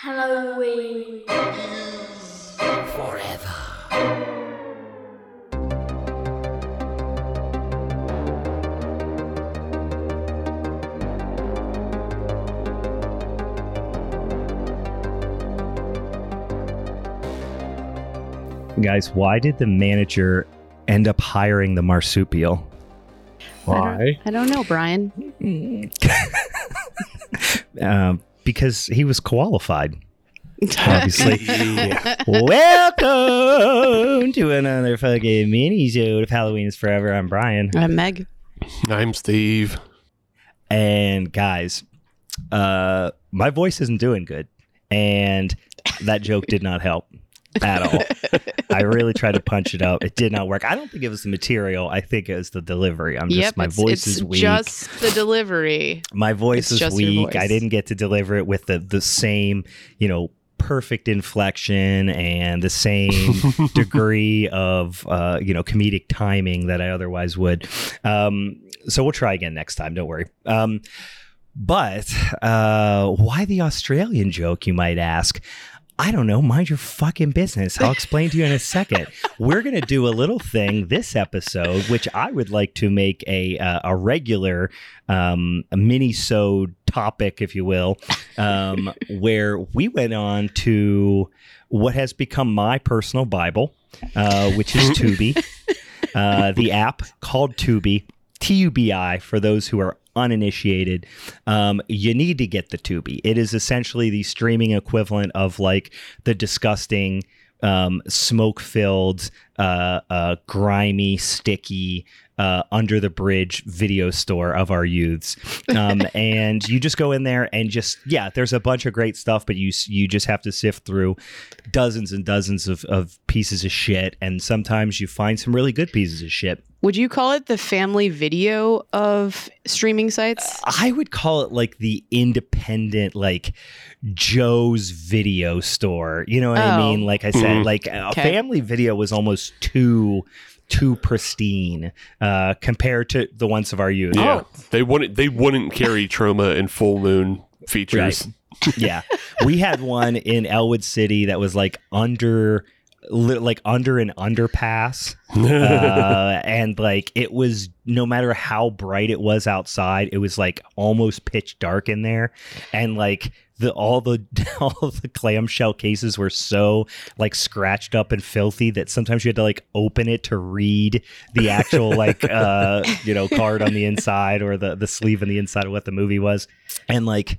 Halloween. Forever. Guys, why did the manager end up hiring the marsupial? Why? I don't know, Brian. Um, because he was qualified. Obviously. Welcome to another fucking mini show of Halloween is Forever. I'm Brian. I'm Meg. I'm Steve. And guys, uh, my voice isn't doing good. And that joke did not help at all. I really tried to punch it out. It did not work. I don't think it was the material. I think it was the delivery. I'm just my voice is weak. just the delivery. my voice it's is weak. I didn't get to deliver it with the the same, you know, perfect inflection and the same degree of uh, you know, comedic timing that I otherwise would. Um, so we'll try again next time, don't worry. Um, but uh, why the Australian joke, you might ask? I don't know. Mind your fucking business. I'll explain to you in a second. We're gonna do a little thing this episode, which I would like to make a uh, a regular um, mini-sode topic, if you will, um, where we went on to what has become my personal Bible, uh, which is Tubi, uh, the app called Tubi, T U B I, for those who are uninitiated. Um, you need to get the Tubi. It is essentially the streaming equivalent of like the disgusting. Um, smoke filled, uh, uh, grimy, sticky, uh, under the bridge video store of our youths. Um, and you just go in there and just, yeah, there's a bunch of great stuff, but you, you just have to sift through dozens and dozens of, of pieces of shit. And sometimes you find some really good pieces of shit. Would you call it the family video of streaming sites? I would call it like the independent, like Joe's video store. You know what I Oh. mean? Like I said, Mhm. like a Okay. family video was almost too too pristine uh, compared to the ones of our youth. Yeah, they wouldn't. They wouldn't carry Troma and full moon features. yeah we had one in Ellwood City that was like under li- like under an underpass uh, and like it was no matter how bright it was outside it was like almost pitch dark in there. And like the all the all the clamshell cases were so like scratched up and filthy that sometimes you had to like open it to read the actual like uh you know card on the inside or the the sleeve on the inside of what the movie was. And like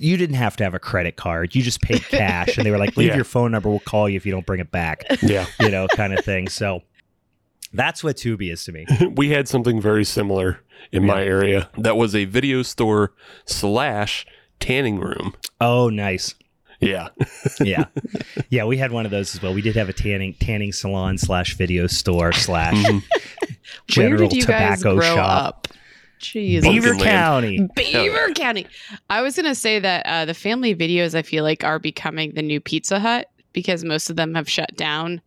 you didn't have to have a credit card. You just paid cash, and they were like, "Leave Yeah. your phone number. We'll call you if you don't bring it back." yeah, You know, kind of thing. So that's what Tubi is to me. we had something very similar in my area. That was a video store slash tanning room. Oh, nice. Yeah, Yeah, yeah. We had one of those as well. We did have a tanning tanning salon slash video store slash Mhm. general Where did you guys tobacco grow shop. up? Jeez. Beaver County. Beaver County. I was gonna say that uh, the family videos I feel like are becoming the new Pizza Hut because most of them have shut down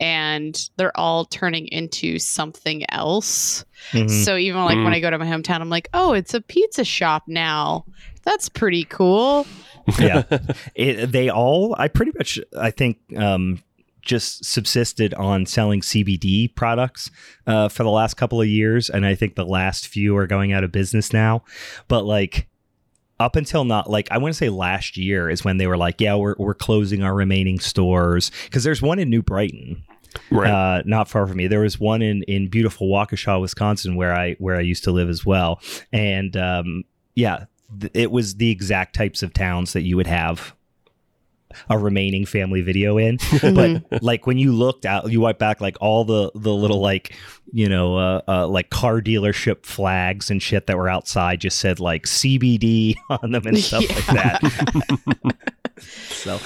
and they're all turning into something else. Mhm. So even like when Mm. I go to my hometown, I'm like, oh, it's a pizza shop now. That's pretty cool. yeah it, they all i pretty much i think um just subsisted on selling cbd products uh, for the last couple of years and i think the last few are going out of business now but like up until not like i want to say last year is when they were like yeah we're, we're closing our remaining stores because there's one in new brighton right. uh, not far from me. There was one in in beautiful Waukesha, Wisconsin, where I where I used to live as well. And um, yeah, th- it was the exact types of towns that you would have a remaining family video in. But like when you looked out, you went back like all the the little like you know uh, uh, like car dealership flags and shit that were outside just said like CBD on them and stuff like that. so.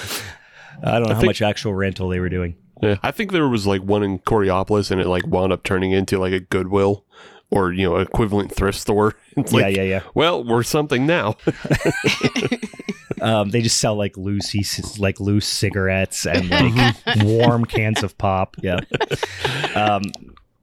I don't know I how think- much actual rental they were doing. Yeah, I think there was like one in Coraopolis, and it like wound up turning into like a Goodwill or you know equivalent thrift store. It's yeah, like, yeah, yeah. well, we're something now. Um, they just sell like loose, like loose cigarettes and like warm cans of pop. Yeah. Um,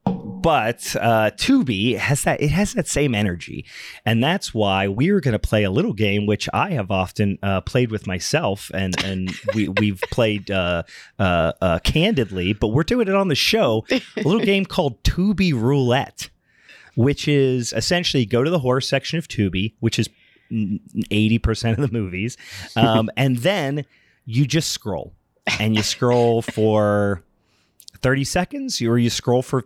but uh, Tubi has that it has that same energy, and that's why we are going to play a little game which I have often uh, played with myself, and and we we've played uh, uh, uh, candidly, but we're doing it on the show. A little game called Tubi Roulette, which is essentially go to the horror section of Tubi, which is eighty percent of the movies, um, and then you just scroll and you scroll for 30 seconds or you scroll for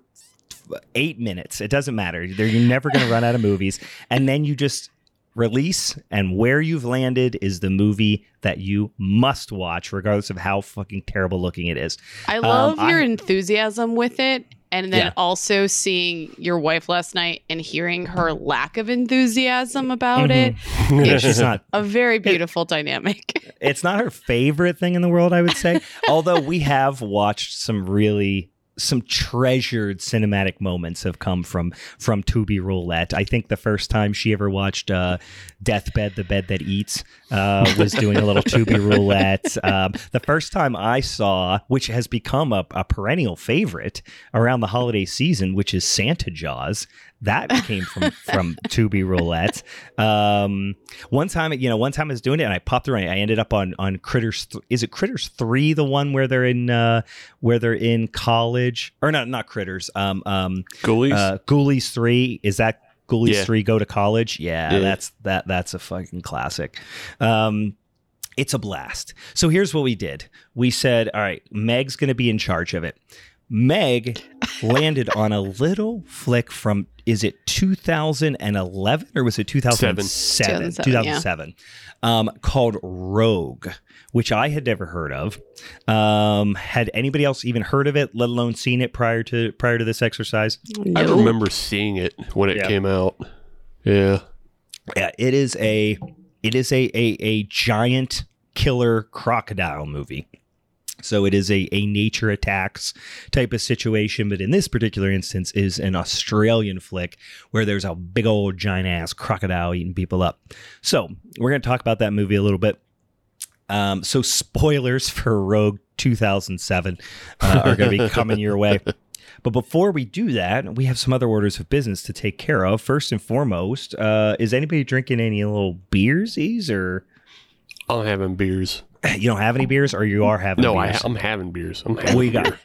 eight minutes. It doesn't matter. You're never going to run out of movies. And then you just release, and where you've landed is the movie that you must watch, regardless of how fucking terrible looking it is. I love Um, your I- enthusiasm with it. And then Yeah. also seeing your wife last night and hearing her lack of enthusiasm about it. Yeah, she's not. A very beautiful dynamic. It's not her favorite thing in the world, I would say. Although we have watched some really some treasured cinematic moments have come from from Tubi Roulette. I think the first time she ever watched uh, Deathbed, the Bed That Eats, uh, was doing a little Tubi Roulette. Um, the first time I saw, which has become a, a perennial favorite around the holiday season, which is Santa Jaws. That came from from Tubi Roulette. Um, one time, you know, one time I was doing it and I popped through. And I ended up on on Critters. Th- is it Critters three? The one where they're in uh, where they're in college, or not? Not Critters. Um, um, Ghoulies. uh, Ghoulies three. Is that Ghoulies Yeah. three? Go to college. Yeah, Yeah. that's that. That's a fucking classic. Um, it's a blast. So here's what we did. We said, all right, Meg's going to be in charge of it. Meg landed on a little flick from is it 2011 or was it 2007? 2007, 2007. Um, called Rogue, which I had never heard of. Um, had anybody else even heard of it, let alone seen it prior to prior to this exercise? I remember seeing it when it Yeah. came out. Yeah. Yeah, it is a it is a a, a giant killer crocodile movie. So it is a, a nature attacks type of situation, but in this particular instance is an Australian flick where there's a big old giant ass crocodile eating people up. So we're gonna talk about that movie a little bit. Um, so spoilers for Rogue 2007 uh, are going to be coming your way. But before we do that, we have some other orders of business to take care of. First and foremost, uh, is anybody drinking any little beersies, or I'm having beers. you don't have any beers, or you are having? No, I, beers? I'm having beers. I'm having What you got?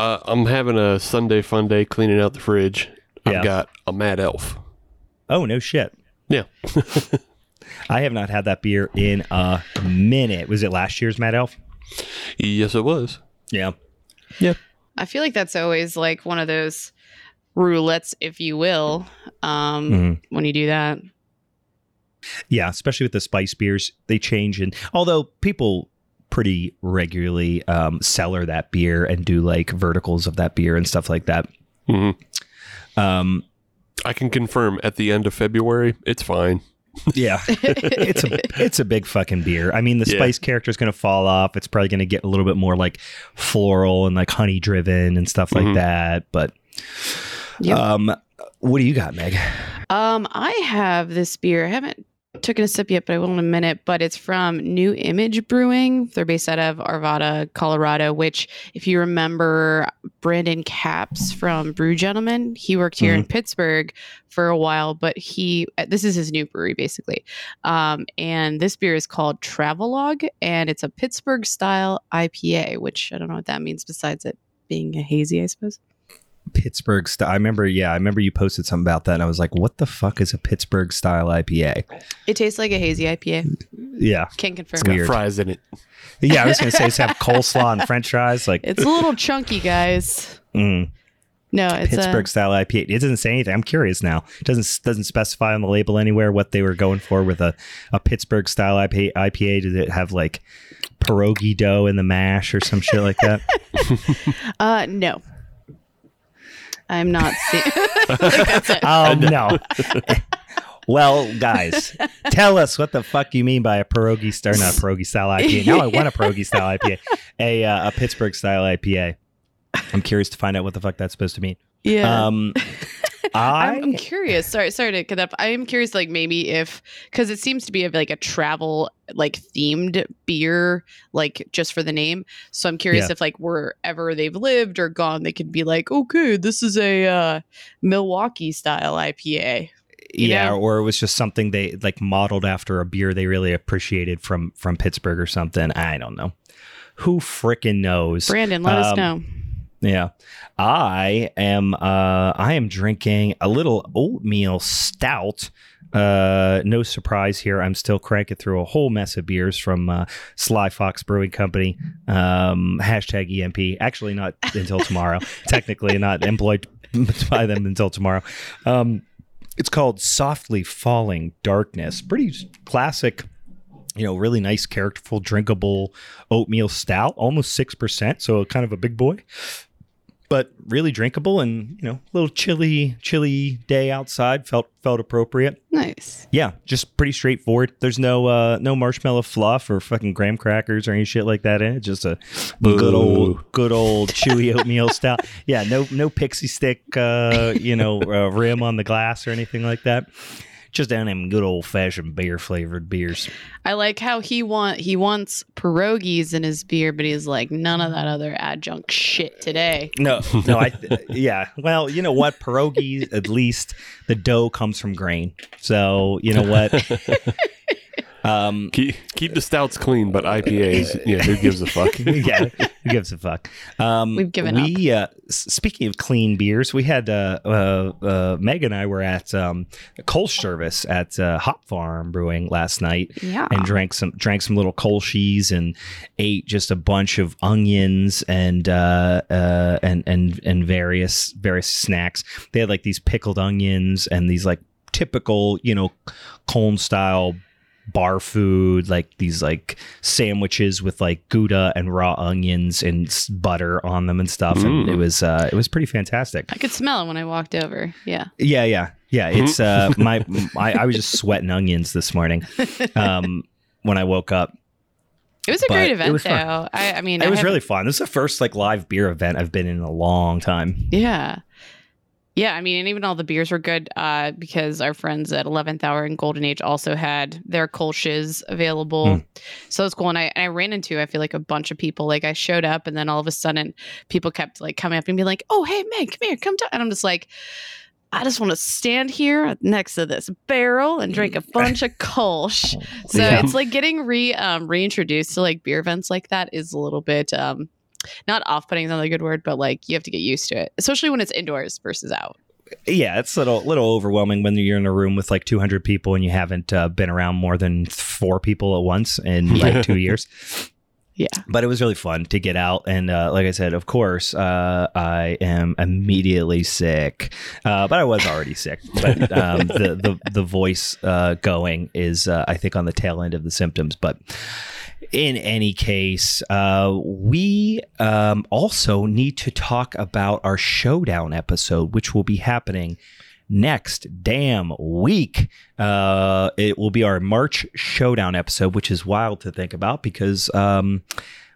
Uh, I'm having a Sunday fun day cleaning out the fridge. Yeah. I've got a Mad Elf. Oh no shit! Yeah. I have not had that beer in a minute. Was it last year's Mad Elf? yes, it was. Yeah. Yeah. I feel like that's always like one of those roulettes, if you will, um, Mhm. when you do that. Yeah, especially with the spice beers, they change. And although people pretty regularly um, cellar that beer and do like verticals of that beer and stuff like that. hmm Um, I can confirm at the end of February, it's fine. yeah, it's a it's a big fucking beer. I mean, the Yeah. spice character is going to fall off. It's probably going to get a little bit more like floral and like honey driven and stuff like Mhm. that. But Yep. um, what do you got, Meg? Um, I have this beer. I haven't taken a sip yet, but I will in a minute. But it's from New Image Brewing. They're based out of Arvada, Colorado. Which, if you remember, Brandon Caps from Brew Gentlemen, he worked here in Pittsburgh for a while. But he, this is his new brewery, basically. Um, and this beer is called Travelogue, and it's a Pittsburgh style IPA. Which I don't know what that means besides it being a hazy, I suppose. Pittsburgh style. I remember. Yeah, I remember you posted something about that, and I was like, "What the fuck is a Pittsburgh style IPA?" It tastes like a hazy IPA. Yeah, Can confirm. It's got Weird. fries in it. yeah. I was gonna say, it's have coleslaw and French fries. Like, It's a little chunky, guys. mm. No, it's Pittsburgh a, style IPA. It doesn't say anything. I'm curious now. It doesn't doesn't specify on the label anywhere what they were going for with a, a Pittsburgh style IPA, IPA. Did it have like pierogi dough in the mash or some shit like that? uh no. I'm not seeing. That's it. Oh no. well, guys, tell us what the fuck you mean by a pierogi style, not a pierogi style IPA. Now I want a pierogi style IPA, a uh, a Pittsburgh style IPA. I'm curious to find out what the fuck that's supposed to mean. Yeah. Um, I I'm curious. Sorry, sorry to cut up. I am curious, like maybe if because it seems to be a, like a travel like themed beer, like just for the name. So I'm curious Yeah. if like wherever they've lived or gone, they could be like, okay, this is a uh, Milwaukee style IPA. you yeah, know? or it was just something they like modeled after a beer they really appreciated from from Pittsburgh or something. I don't know. Who frickin' knows? Brandon, let us Um, know. Yeah. I am uh I am drinking a little oatmeal stout. Uh no surprise here. I'm still cranking through a whole mess of beers from uh, Sly Fox Brewing Company. Um hashtag EMP. Actually not until tomorrow. Technically not employed by them until tomorrow. Um it's called Softly Falling Darkness. Pretty classic you know, really nice, characterful, drinkable oatmeal stout, almost 6%. So kind of a big boy, but really drinkable and, you know, a little chilly, chilly day outside felt, felt appropriate. Nice. Yeah. Just pretty straightforward. There's no, uh, no marshmallow fluff or fucking graham crackers or any shit like that in it. Just a good old, good old chewy oatmeal style. Yeah. No, no pixie stick, uh, you know, uh, rim on the glass or anything like that. Just down them good old fashioned beer flavored beers. I like how he want he wants pierogies in his beer, but he's like none of that other adjunct shit today. No, no, I yeah. Well, you know what? Pierogi, at least the dough comes from grain. So you know what? Um, Keep, keep the stouts clean, but IPAs, yeah, who gives a fuck? yeah, who gives a fuck? Um, We've given we, Uh, speaking of clean beers, we had uh, uh, uh, Meg and I were at um, Kolsch service at uh, Hop Farm Brewing last night. Yeah. and drank some drank some little Kolsch's and ate just a bunch of onions and uh, uh, and and and various various snacks. They had like these pickled onions and these like typical you know cone style bar food like these like sandwiches with like gouda and raw onions and butter on them and stuff and Mm. it was uh it was pretty fantastic I could smell it when I walked over. Yeah. yeah yeah yeah it's uh my I, I was just sweating onions this morning um when i woke up It was a But great event though. I, I mean it I was haven't- really fun. This is the first like live beer event I've been in a long time. Yeah. Yeah, I mean, and even all the beers were good uh, because our friends at 11th Hour and Golden Age also had their Kolsch's available. Hmm. So it's cool. And I, and I ran into, I feel like, a bunch of people. Like, I showed up, and then all of a sudden, people kept like coming up and be like, oh, hey, man, come here, come down. And I'm just like, I just want to stand here next to this barrel and drink a bunch of Kolsch. So Yeah. it's like getting re um, reintroduced to like beer events like that is a little bit um, not off putting is not a good word, but like you have to get used to it, especially when it's indoors versus out. Yeah, it's a little little overwhelming when you're in a room with like 200 people and you haven't uh, been around more than four people at once in like two years. Yeah. But it was really fun to get out, and uh, like I said, of course, uh, I am immediately sick. Uh, but I was already sick. But um, the the the voice uh, going is, uh, I think, on the tail end of the symptoms. But in any case, uh, we um, also need to talk about our showdown episode, which will be happening next damn week. Uh, it will be our March showdown episode, which is wild to think about because, um,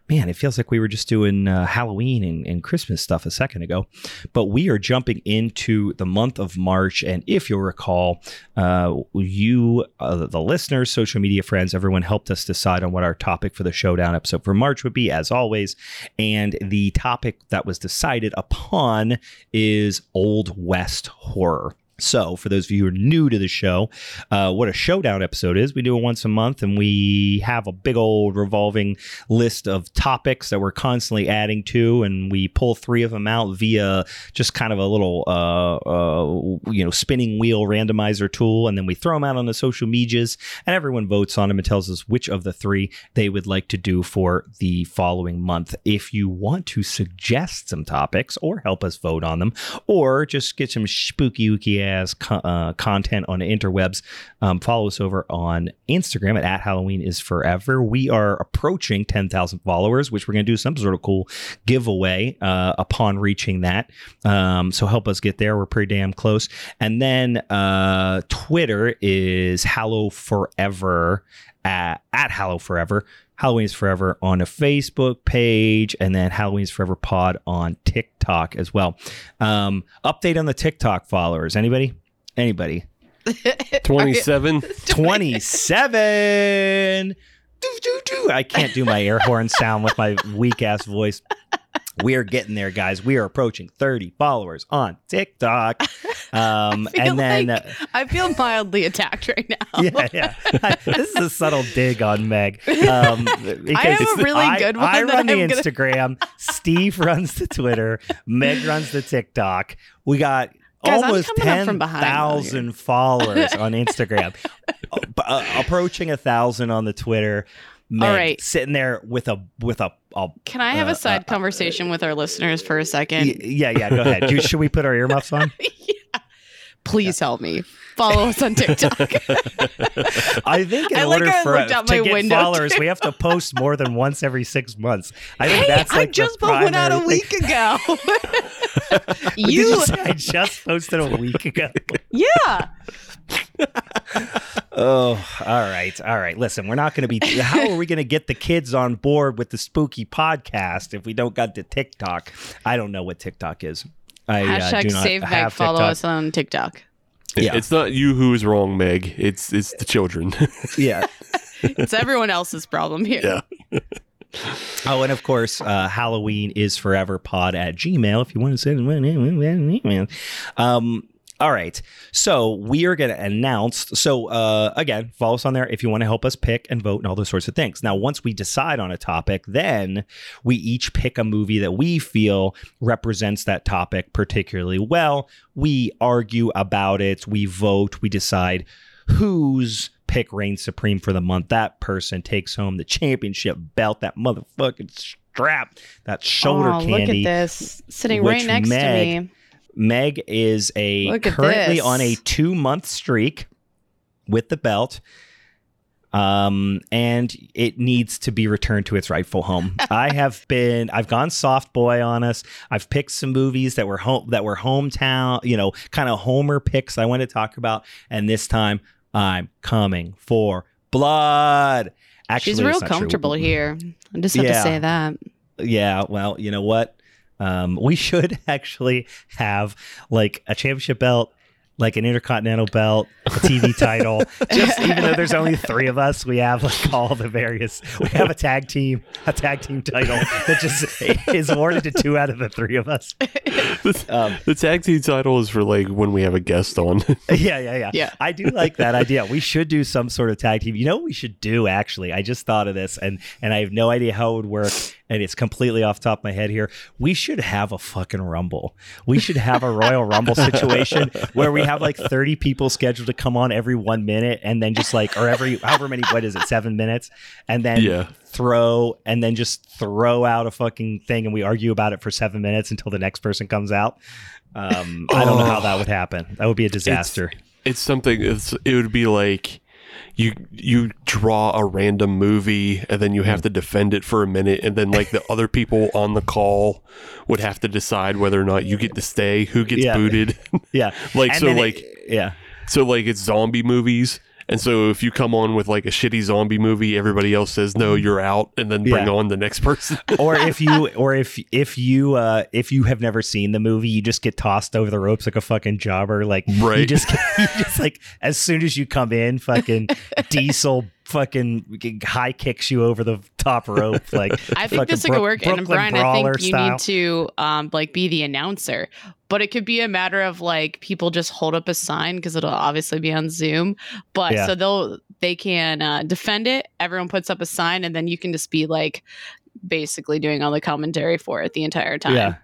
man, it feels like we were just doing uh, Halloween and, and Christmas stuff a second ago. But we are jumping into the month of March. And if you'll recall, uh, you, uh, the listeners, social media friends, everyone helped us decide on what our topic for the showdown episode for March would be, as always. And the topic that was decided upon is Old West horror. So, for those of you who are new to the show, uh, what a showdown episode is, we do it once a month and we have a big old revolving list of topics that we're constantly adding to, and we pull three of them out via just kind of a little, uh, uh, you know, spinning wheel randomizer tool, and then we throw them out on the social medias, and everyone votes on them and tells us which of the three they would like to do for the following month. If you want to suggest some topics or help us vote on them, or just get some spooky ooky ass co- uh, content on the interwebs, um, follow us over on Instagram at, at Halloween is forever. We are approaching 10,000 followers, which we're going to do some sort of cool giveaway uh, upon reaching that. Um, so help us get there. We're pretty damn close. And then uh, Twitter is Hallow Forever at, at Hallow Forever. Halloween is Forever on a Facebook page, and then Halloween is Forever Pod on TikTok as well. Um, update on the TikTok followers. Anybody? Anybody? 27. 27. Doo, doo, doo. I can't do my air horn sound with my weak ass voice. We are getting there, guys. We are approaching 30 followers on TikTok. Um, I feel and then, like- uh, I feel mildly attacked right now. yeah, yeah. this is a subtle dig on Meg. Um, because a really I- good one I that run the I'm gonna- Instagram. Steve runs the Twitter. Meg runs the TikTok. We got Guys, almost coming up from behind though 10,000 followers on Instagram, Uh, uh, approaching a thousand on the Twitter. Meg All right. sitting there with a with a, a Can I have Uh, a side uh, conversation with our listeners for a second? y- yeah yeah go ahead. Do- Should we put our earmuffs on? Yeah. Please help me. Follow us on TikTok. I think in I like order for my to get window, followers, too. we have to post more than once every six months. I think hey, that's like I just put one out a primary thing. week ago. You you, I just posted a week ago? yeah. Oh, all right, all right. Listen, we're not going to be. How are we going to get the kids on board with the spooky podcast if we don't got the TikTok? I don't know what TikTok is. I uh, Hashtag do not save Meg. have Follow TikTok. us on TikTok. Yeah. It's not you who is wrong, Meg. It's it's the children. Yeah. It's everyone else's problem here. yeah. Oh, and of course, uh, Halloween is forever pod at Gmail if you want to send an email. Um, all right. So we are going to announce. So uh, again, follow us on there if you want to help us pick and vote and all those sorts of things. Now, once we decide on a topic, then we each pick a movie that we feel represents that topic particularly well. We argue about it. We vote. We decide whose pick reigns supreme for the month. That person takes home the championship belt, that motherfucking strap, that shoulder oh, candy. Look at this. Sitting right next Meg- to me. Meg is a currently this. on a two month streak with the belt. Um, and it needs to be returned to its rightful home. I have been, I've gone soft boy on us. I've picked some movies that were home, that were hometown, you know, kind of Homer picks I want to talk about. And this time I'm coming for blood. Actually, She's real not true. comfortable here. I just have Yeah. to say that. Yeah, well, you know what? Um, we should actually have like a championship belt, like an intercontinental belt, a TV title. Just even though there's only three of us, we have like all the various. We have a tag team, a tag team title that just is awarded to two out of the three of us. Um, The tag team title is for like when we have a guest on. yeah, yeah, yeah. Yeah. I do like that idea. We should do some sort of tag team. You know what we should do actually? I just thought of this and and I have no idea how it would work and it's completely off the top of my head here. We should have a fucking rumble. We should have a Royal Rumble situation where we have like 30 people scheduled to come on every 1 minute and then just like or every however many what is it? 7 minutes and then Yeah. throw and then just throw out a fucking thing and we argue about it for 7 minutes until the next person comes out. Um, I don't know how that would happen. That would be a disaster. it's something it's, it would be like you you draw a random movie and then you have hmm. to defend it for a minute and then like the other people on the call would have to decide whether or not you get to stay who gets Yeah. booted Yeah. like And so then it- like yeah. so like it's zombie movies and so if you come on with like a shitty zombie movie everybody else says no you're out and then bring Yeah. on the next person Or if you or if if you uh if you have never seen the movie, you just get tossed over the ropes like a fucking jobber. Like you just you just like as soon as you come in, fucking diesel fucking high kicks you over the top rope. Like I think this could Brook- work. And Brooklyn Brian, I think you style. need to um like be the announcer. But it could be a matter of like people just hold up a sign because it'll obviously be on Zoom. But Yeah. so they'll they can uh, defend it. Everyone puts up a sign, and then you can just be like basically doing all the commentary for it the entire time. Yeah.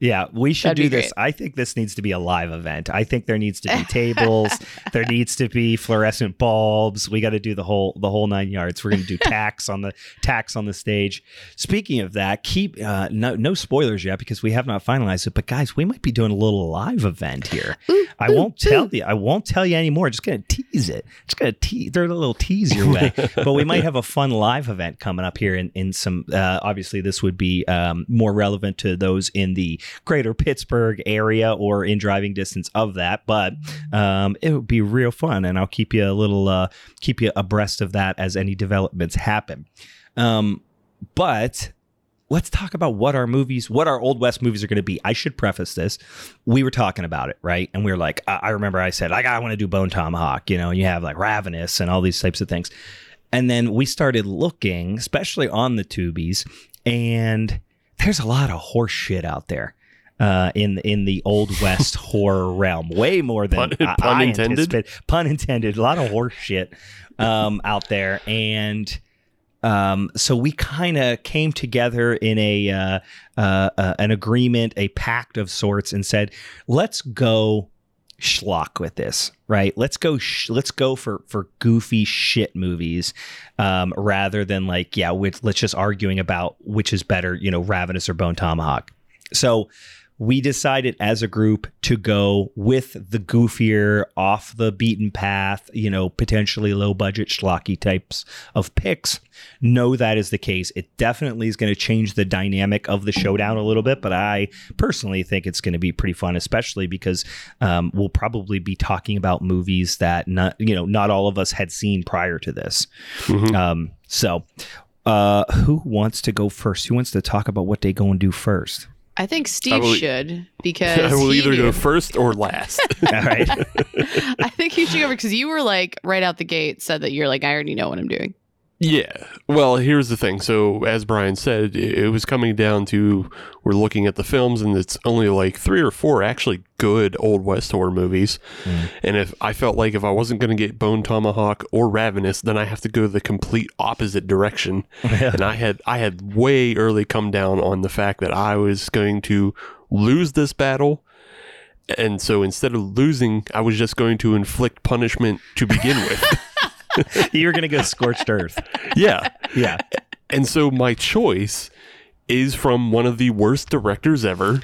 Yeah, we should That'd do this. I think this needs to be a live event. I think there needs to be tables. there needs to be fluorescent bulbs. We got to do the whole the whole nine yards. We're going to do tacks on the tacks on the stage. Speaking of that, keep uh, no no spoilers yet because we have not finalized it. But guys, we might be doing a little live event here. I won't tell you. I won't tell you anymore. Just gonna tease it. Just gonna tease. Throw a little tease your way. but we might have a fun live event coming up here in in some. Uh, obviously, this would be um, more relevant to those in the greater Pittsburgh area or in driving distance of that, but um, it would be real fun, and I'll keep you a little uh, keep you abreast of that as any developments happen. Um, but let's talk about what our movies, what our Old West movies are going to be. I should preface this. We were talking about it, right? And we were like, I, I remember I said, like, I want to do Bone Tomahawk, you know, you have like Ravenous and all these types of things. And then we started looking, especially on the tubies, and there's a lot of horse shit out there. Uh, in in the old west horror realm, way more than Pun- I, pun I intended? Pun intended. A lot of horse shit um, out there, and um, so we kind of came together in a uh, uh, uh, an agreement, a pact of sorts, and said, "Let's go schlock with this, right? Let's go, sh- let's go for for goofy shit movies, um, rather than like, yeah, which, let's just arguing about which is better, you know, Ravenous or Bone Tomahawk." So we decided as a group to go with the goofier, off the beaten path, you know, potentially low budget schlocky types of picks. Know that is the case. It definitely is going to change the dynamic of the showdown a little bit, but I personally think it's going to be pretty fun, especially because um, we'll probably be talking about movies that not, you know, not all of us had seen prior to this. Mhm. Um, so, uh, who wants to go first? Who wants to talk about what they go and do first? I think Steve will- should because I will either knew. go first or last. All right. I think you should go because you were like right out the gate said that you're like I already know what I'm doing. Yeah. Well, here's the thing. So, as Brian said, it it was coming down to we're looking at the films, and it's only like three or four actually good Old West horror movies. Mm. And if I felt like if I wasn't going to get Bone Tomahawk or Ravenous, then I have to go the complete opposite direction. and I had I had way early come down on the fact that I was going to lose this battle. And so instead of losing, I was just going to inflict punishment to begin with. you were going to go scorched earth. yeah. Yeah. And so my choice is from one of the worst directors ever,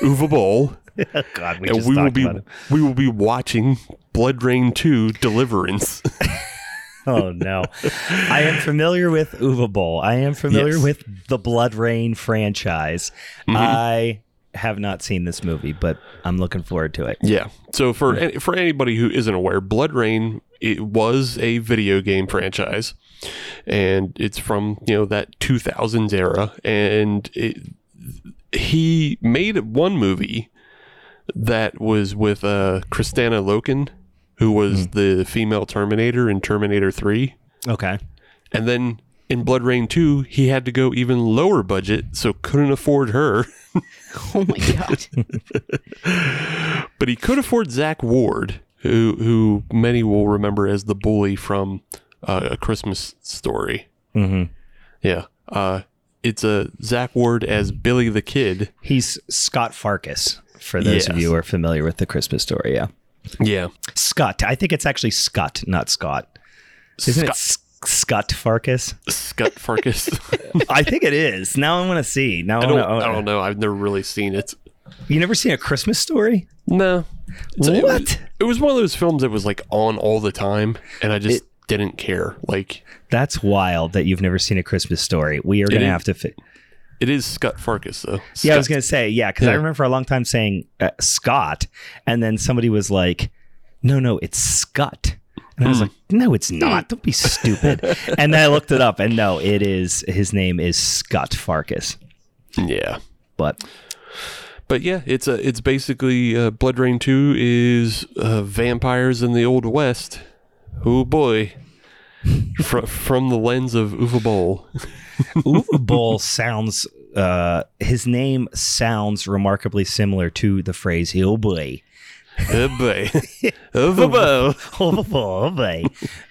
Uwe Boll, Oh, God, we and just we will be about it. we will be watching BloodRayne 2 Deliverance. Oh no, I am familiar with Uwe Boll. I am familiar Yes. with the BloodRayne franchise. Mhm. I have not seen this movie, but I'm looking forward to it. yeah. So for for anybody who isn't aware, BloodRayne it was a video game franchise and it's from, you know, that 2000s era and it, he made one movie that was with uh Kristanna Loken who was the female Terminator in Terminator 3. Okay. And then in BloodRayne 2, he had to go even lower budget, so couldn't afford her. Oh my god. But he could afford Zach Ward, who who many will remember as the bully from uh, A Christmas Story. hmm Yeah. Uh, it's a Zach Ward as Billy the Kid. He's Scott Farkus. For those of you who are familiar with the Christmas story, yeah, Yeah. Scott. I think it's actually Scott, not Scott. Isn't it Scott, S- Scott Farkus? Scott Farkus. I think it is. Now I want to see. Now I I, don't, wanna, I don't know. I've never really seen it. You never seen a Christmas story? No. It's- it was- What? It was one of those films that was like on all the time, and I just didn't care. Like, That's wild that you've never seen a Christmas story. We are going to is- have to. Fi- it is Scott Farkus, though. yeah, I was going to say yeah because I remember for a long time saying uh, Scott, and then somebody was like, "No, no, it's Scott." And I was Hmm. like, no, it's not. Don't be stupid. and then I looked it up, and no, it is. His name is Scott Farkus. Yeah. But But yeah, it's a it's basically uh, BloodRayne Two is uh, vampires in the Old West. Oh boy, from from the lens of Uwe Boll. Uwe Boll sounds. Uh, his name sounds remarkably similar to the phrase "oh boy." Oh boy, Uwe Boll. oh boy, oh boy.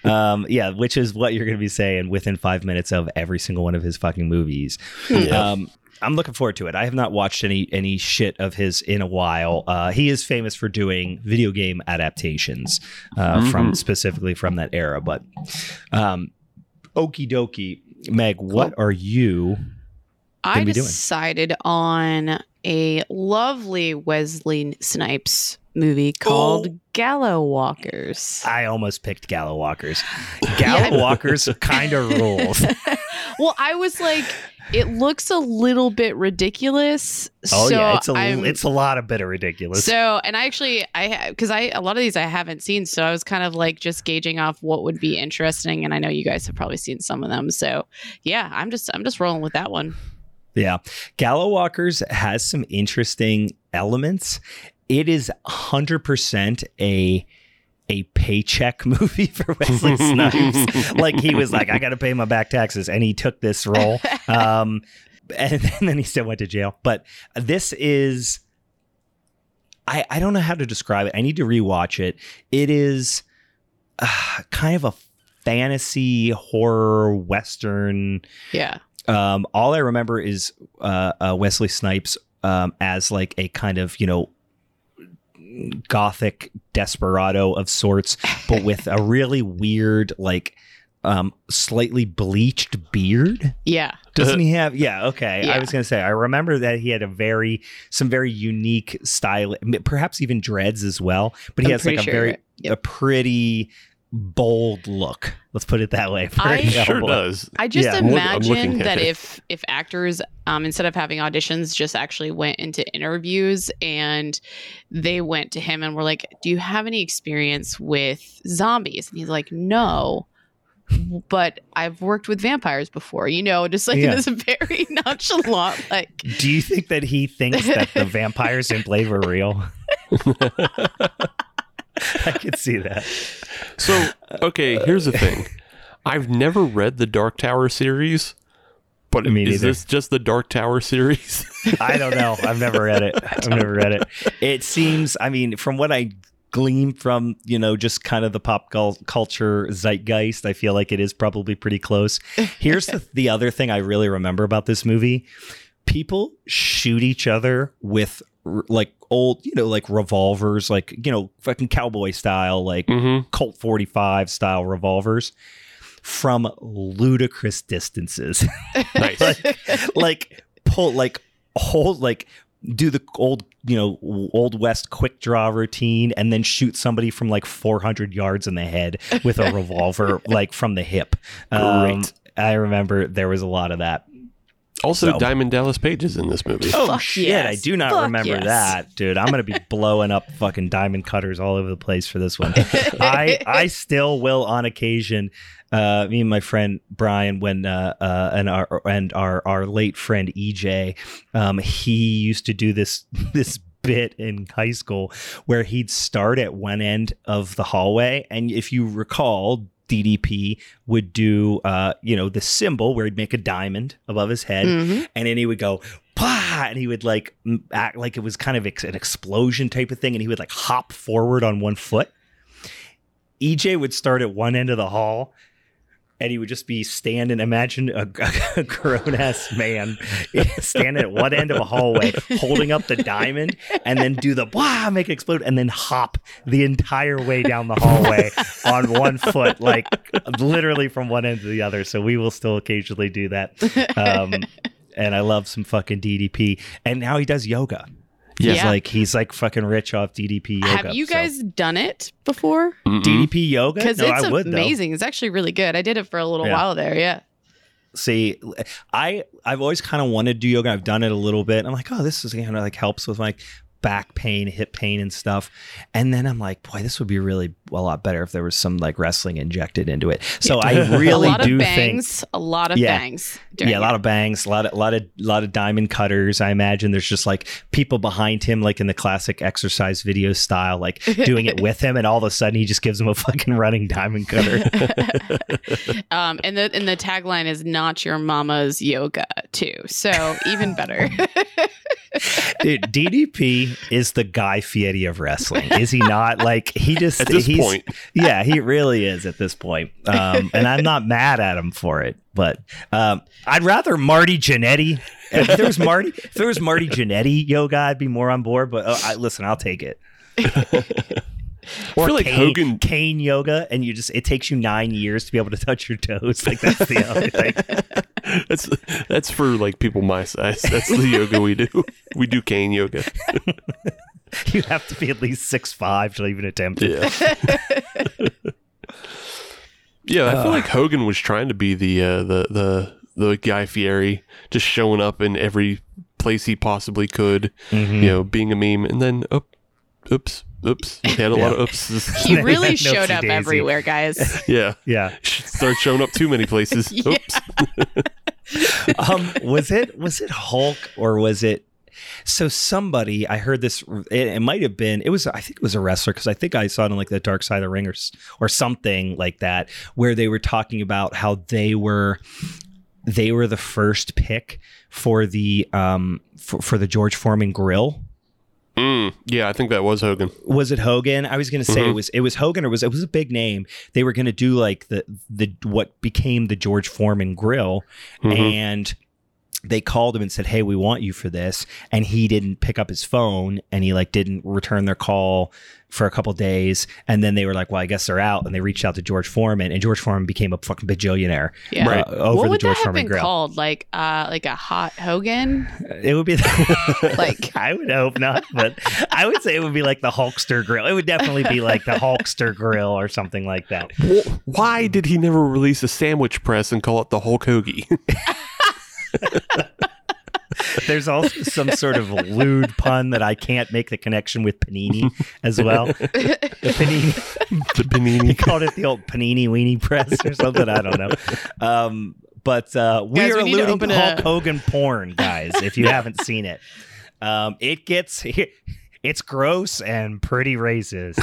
um, yeah, which is what you're going to be saying within five minutes of every single one of his fucking movies. Yeah. Um, I'm looking forward to it. I have not watched any any shit of his in a while. Uh, he is famous for doing video game adaptations uh, from specifically from that era. But um, okie dokie, Meg, what are you? I Gonna doing? decided on a lovely Wesley Snipes movie called Oh. Gallowwalkers. I almost picked Gallowwalkers. Gallowwalkers kind of rules. well, I was like, it looks a little bit ridiculous. Oh so yeah, it's a I'm- it's a lot of bit of ridiculous. So, and I actually, I because I a lot of these I haven't seen, so I was kind of like just gauging off what would be interesting, and I know you guys have probably seen some of them. So, yeah, I'm just I'm just rolling with that one. Yeah. Gallowwalkers has some interesting elements. It is 100% a a paycheck movie for Wesley Snipes. like he was like, I got to pay my back taxes, and he took this role. Um, and, and then he still went to jail. But this is, I I don't know how to describe it. I need to rewatch it. It is uh, kind of a fantasy horror western Yeah, um, all I remember is uh, uh, Wesley Snipes um, as like a kind of you know gothic desperado of sorts, but with a really weird like um, slightly bleached beard. yeah, Doesn't he have? Yeah, okay. I was gonna say I remember that he had a very some very unique style, perhaps even dreads as well. But he I'm has like a sure, very yep. a pretty bold look. Let's put it that way. for I- a sure does. I just Yeah. I'm look- I'm looking imagine that it. if if actors um, instead of having auditions just actually went into interviews and they went to him and were like, "Do you have any experience with zombies?" And he's like, "No." But I've worked with vampires before, you know, just like Yeah. this very nonchalant, like Do you think that he thinks that the vampires in Blade were real? I could see that. So, okay, here's the thing. I've never read the Dark Tower series, but Me is neither. this just the Dark Tower series? I don't know. I've never read it. I've never read it. It seems, I mean, from what I glean from, you know, just kind of the pop cul- culture zeitgeist, I feel like it is probably pretty close. Here's the, the other thing I really remember about this movie people shoot each other with like old, you know, like revolvers, like, you know, fucking cowboy style, like mm-hmm. Colt 45 style revolvers from ludicrous distances. Nice. like, like pull like hold like do the old you know old west quick draw routine and then shoot somebody from like 400 yards in the head with a revolver like from the hip um, Great. i remember there was a lot of that Also, So- Diamond Dallas Page is in this movie. oh Fuck shit yes. i do not Fuck remember yes. that dude i'm gonna be blowing up fucking diamond cutters all over the place for this one I I still will on occasion. Uh, me and my friend Brian, when uh, uh, and our and our our late friend EJ, um, he used to do this this bit in high school where he'd start at one end of the hallway, and if you recall. DDP would do, uh, you know, the symbol where he'd make a diamond above his head, Mhm. and then he would go Pah! and he would like act like it was kind of ex- an explosion type of thing and he would like hop forward on one foot ej would start at one end of the hall and he would just be standing imagine a, a grown-ass man standing at one end of a hallway holding up the diamond and then do the blah make it explode and then hop the entire way down the hallway on one foot like literally from one end to the other so we will still occasionally do that um, and I love some fucking DDP. And now he does yoga. He's Yeah. like he's like fucking rich off DDP yoga. Have you so- guys done it before? Mm-mm. DDP yoga? Because No, it's I would though. amazing. It's actually really good. I did it for a little Yeah. while there. Yeah. See, I I've always kind of wanted to do yoga. I've done it a little bit. I'm like, oh, this is kind of like helps with like back pain, hip pain, and stuff. And then I'm like, boy, this would be really a lot better if there was some like wrestling injected into it. So I really a lot do of think. A lot of Yeah. bangs. yeah, a lot of bangs, a lot of, a lot of, lot of diamond cutters. I imagine there's just like people behind him, like in the classic exercise video style, like doing it with him, and all of a sudden he just gives him a fucking running diamond cutter. um, and the and the tagline is "Not your mama's yoga" too. So even better. Dude, DDP is the Guy Fieri of wrestling, is he not? Like he just At this he's, point. yeah, he really is at this point. Um, and I'm not mad at him for it, but um, I'd rather Marty Jannetty. If there was Marty, if there was Marty Jannetty yoga, I'd be more on board. But uh, I, listen, I'll take it. I feel like Kane, Hogan- Kane yoga, and you just it takes you nine years to be able to touch your toes. Like that's the only thing. That's that's for like people my size. That's the yoga we do. We do cane yoga. You have to be at least six five to even attempt it. Yeah. yeah, I feel like Hogan was trying to be the uh, the the the Guy Fieri just showing up in every place he possibly could, Mhm. you know, being a meme, and then oop, oops, oops, he had a lot of oopses. He really had showed up Daisy. everywhere, guys. yeah, Yeah. start showing up too many places. Oops. um, was it was it Hulk or was it? So somebody I heard this. It, it might have been. It was. I think it was a wrestler because I think I saw it on like the Dark Side of the Ring or, or something like that, where they were talking about how they were they were the first pick for the um for, for the George Foreman grill. Mm, yeah, I think that was Hogan. was it Hogan? I was going to say it Mhm. was it was Hogan or was it was a big name. They were going to do like the the what became the George Foreman grill Mhm. and they called him and said, "Hey, we want you for this." And he didn't pick up his phone and he like didn't return their call for a couple days. And then they were like, "Well, I guess they're out." And they reached out to George Foreman and George Foreman became a fucking bajillionaire Yeah. Right. uh, over what the would George that have Foreman been grill. called? Like, uh, like a hot Hogan? It would be Like- I would hope not, but I would say it would be like the Hulkster grill. It would definitely be like the Hulkster grill or something like that. Wh- Why did he never release a sandwich press and call it the Hulk Hoagie? There's also some sort of lewd pun that I can't make the connection with panini as well. The panini, the panini. he panini. called it the old panini weenie press or something. I don't know. Um, but uh, we Guys, are we need to alluding open to Hulk a- Hogan porn, guys. If you haven't seen it, um, it gets it's gross and pretty racist.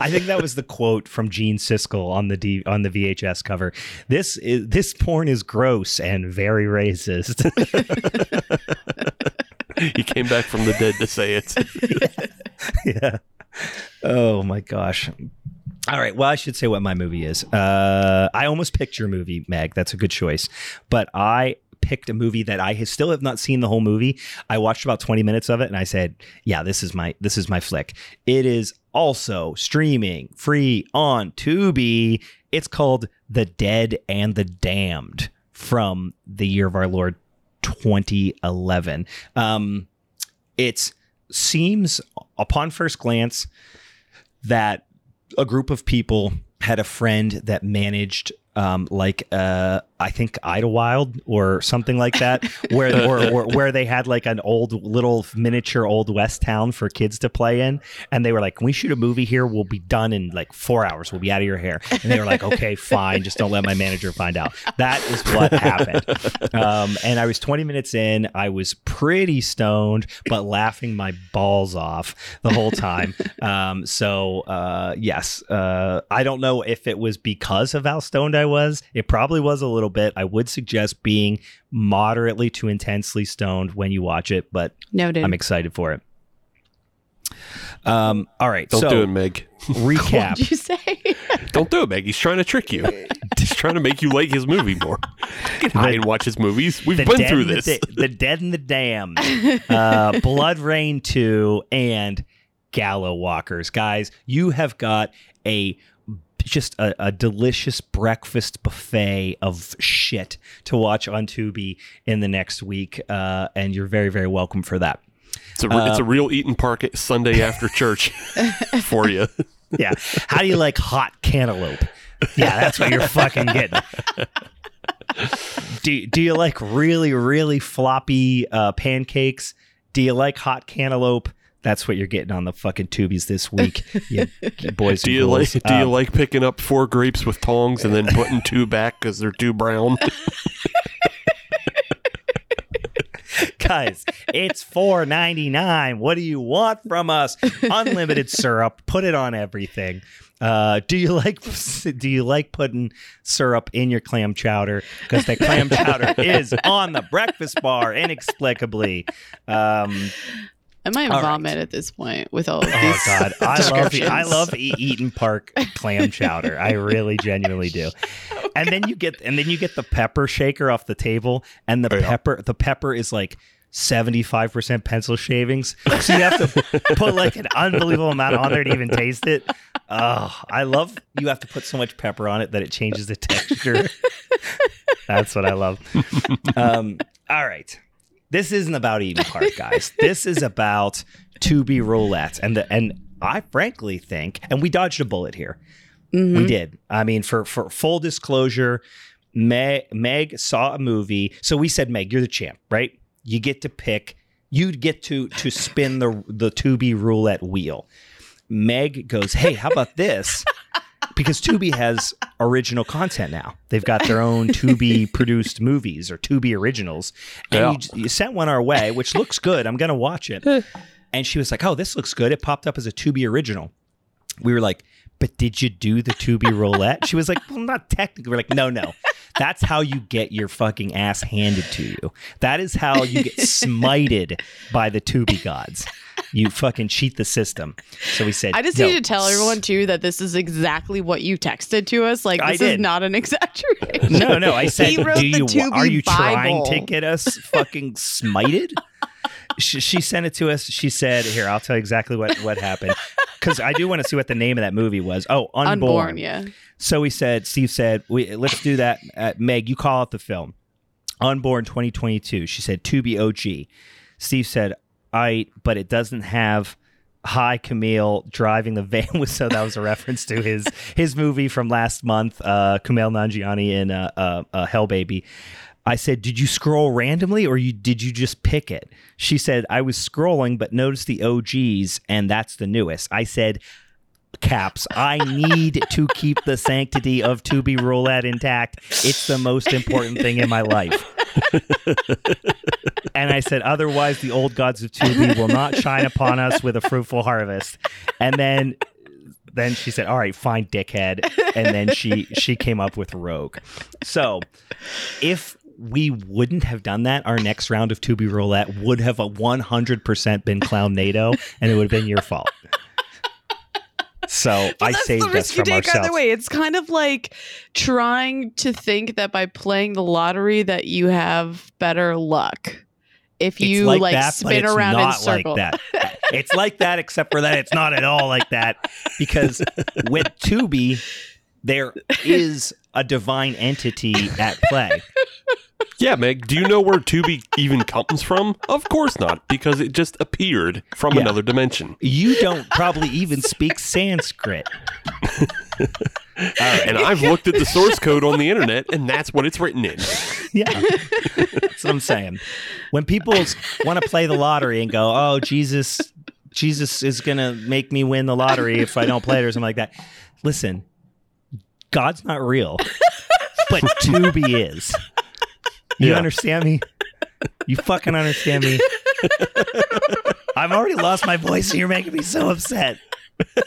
I think that was the quote from Gene Siskel on the D, on the VHS cover. This is this porn is gross and very racist. he came back from the dead to say it. yeah. Oh my gosh. All right. Well, I should say what my movie is. Uh, I almost picked your movie, Meg. That's a good choice. But I picked a movie that I still have not seen the whole movie. I watched about 20 minutes of it and I said, "Yeah, this is my this is my flick." It is also streaming free on Tubi. It's called The Dead and the Damned from the year of our Lord 2011. Um it seems upon first glance that a group of people had a friend that managed um, like uh, I think Idlewild or something like that, where or, or where they had like an old little miniature old west town for kids to play in, and they were like, "Can we shoot a movie here? We'll be done in like four hours. We'll be out of your hair." And they were like, "Okay, fine, just don't let my manager find out." That is what happened. Um, and I was 20 minutes in. I was pretty stoned, but laughing my balls off the whole time. Um, so uh, yes, uh, I don't know if it was because of how stoned I was. It probably was a little bit. I would suggest being moderately to intensely stoned when you watch it, but Noted. I'm excited for it. Um, all right, Don't so do it, Meg. recap. What'd you say? Don't do it, Meg. He's trying to trick you. He's trying to make you like his movie more. You can hide watch his movies. We've been through and the this. The dead and the damned, uh, BloodRayne two, and Gallowwalkers. Guys, you have got a just a, a delicious breakfast buffet of shit to watch on Tubi in the next week, uh, and you're very very welcome for that. It's a, re- it's a real Eat'n Park Sunday after church for you. Yeah, how do you like hot cantaloupe? Yeah, that's what you're fucking getting. Do, do you like really really floppy uh, pancakes? Do you like hot cantaloupe? That's what you're getting on the fucking tubies this week, you, you boys. Do you like ghouls. Do you Um, like picking up four grapes with tongs and then putting two back because they're too brown? guys? It's four ninety nine. What do you want from us? Unlimited syrup. Put it on everything. Uh, do you like do you like putting syrup in your clam chowder? Because the clam chowder is on the breakfast bar inexplicably. Um, I might All right. vomit at this point with all of these. oh God, I love descriptions. I love e- Eat'n Park clam chowder. I really genuinely do. And then you get and then you get the pepper shaker off the table, and the Oh, yeah. pepper the pepper is like. 75% pencil shavings. So you have to put like an unbelievable amount on there to even taste it. Oh, I love you have to put so much pepper on it that it changes the texture. That's what I love. Um, all right. This isn't about Eat'n Park, guys. This is about to be roulette. And the, and I frankly think, and we dodged a bullet here. Mhm. We did. I mean, for for full disclosure, Meg, Meg saw a movie. So we said, Meg, you're the champ, right? You get to pick. You'd get to to spin the the Tubi roulette wheel. Meg goes, hey, how about this? Because Tubi has original content now. They've got their own Tubi produced movies or Tubi originals. And you, you sent one our way, which looks good. I'm going to watch it. And she was like, oh, this looks good. It popped up as a Tubi original. We were like, but did you do the Tubi roulette? She was like, well, not technically. We're like, no, no. That's how you get your fucking ass handed to you. That is how you get smited by the Tubi gods. You fucking cheat the system. So we said, I just no, need to tell everyone too that this is exactly what you texted to us. Like this is not an exaggeration. No, no. I said, do you? Are you trying to get us fucking smited? she, she sent it to us. She said, "Here, I'll tell you exactly what what happened." Because I do want to see what the name of that movie was. Oh, Unborn. Unborn, yeah. So we said, Steve said, we, let's do that. Uh, Meg, you call out the film. Unborn 2022. She said, to be OG. Steve said, I, but it doesn't have Hi Camille driving the van. so that was a reference to his his movie from last month, uh, Kumail Nanjiani in uh, uh, uh, Hell Baby. I said, "Did you scroll randomly, or you did you just pick it?" She said, "I was scrolling, but noticed the OGs, and that's the newest." I said, "Caps, I need to keep the sanctity of Tubi Roulette intact. It's the most important thing in my life." and I said, "Otherwise, the old gods of Tubi will not shine upon us with a fruitful harvest." And then then she said, "All right, fine, dickhead." And then she she came up with Rogue. So, if we wouldn't have done that, our next round of Tubi Roulette would have a 100% been Clownado, and it would have been your fault. So I That's saved the us risk you from take ourselves. either way. It's kind of like trying to think that by playing the lottery that you have better luck. If It's you like, like, that, but spin it's around in not circles. like that. It's like that, except for that it's not at all like that. Because with Tubi, there is a divine entity at play. Yeah, Meg, do you know where Tubi even comes from? Of course not, because it just appeared from Yeah. another dimension. You don't probably even speak Sanskrit. And I've looked at the source code on the internet, and that's what it's written in. Yeah. That's what I'm saying. When people want to play the lottery and go, oh, Jesus, Jesus is going to make me win the lottery if I don't play it or something like that. Listen, God's not real, but Tubi is. You Yeah. understand me? You fucking understand me? I've already lost my voice and you're making me so upset.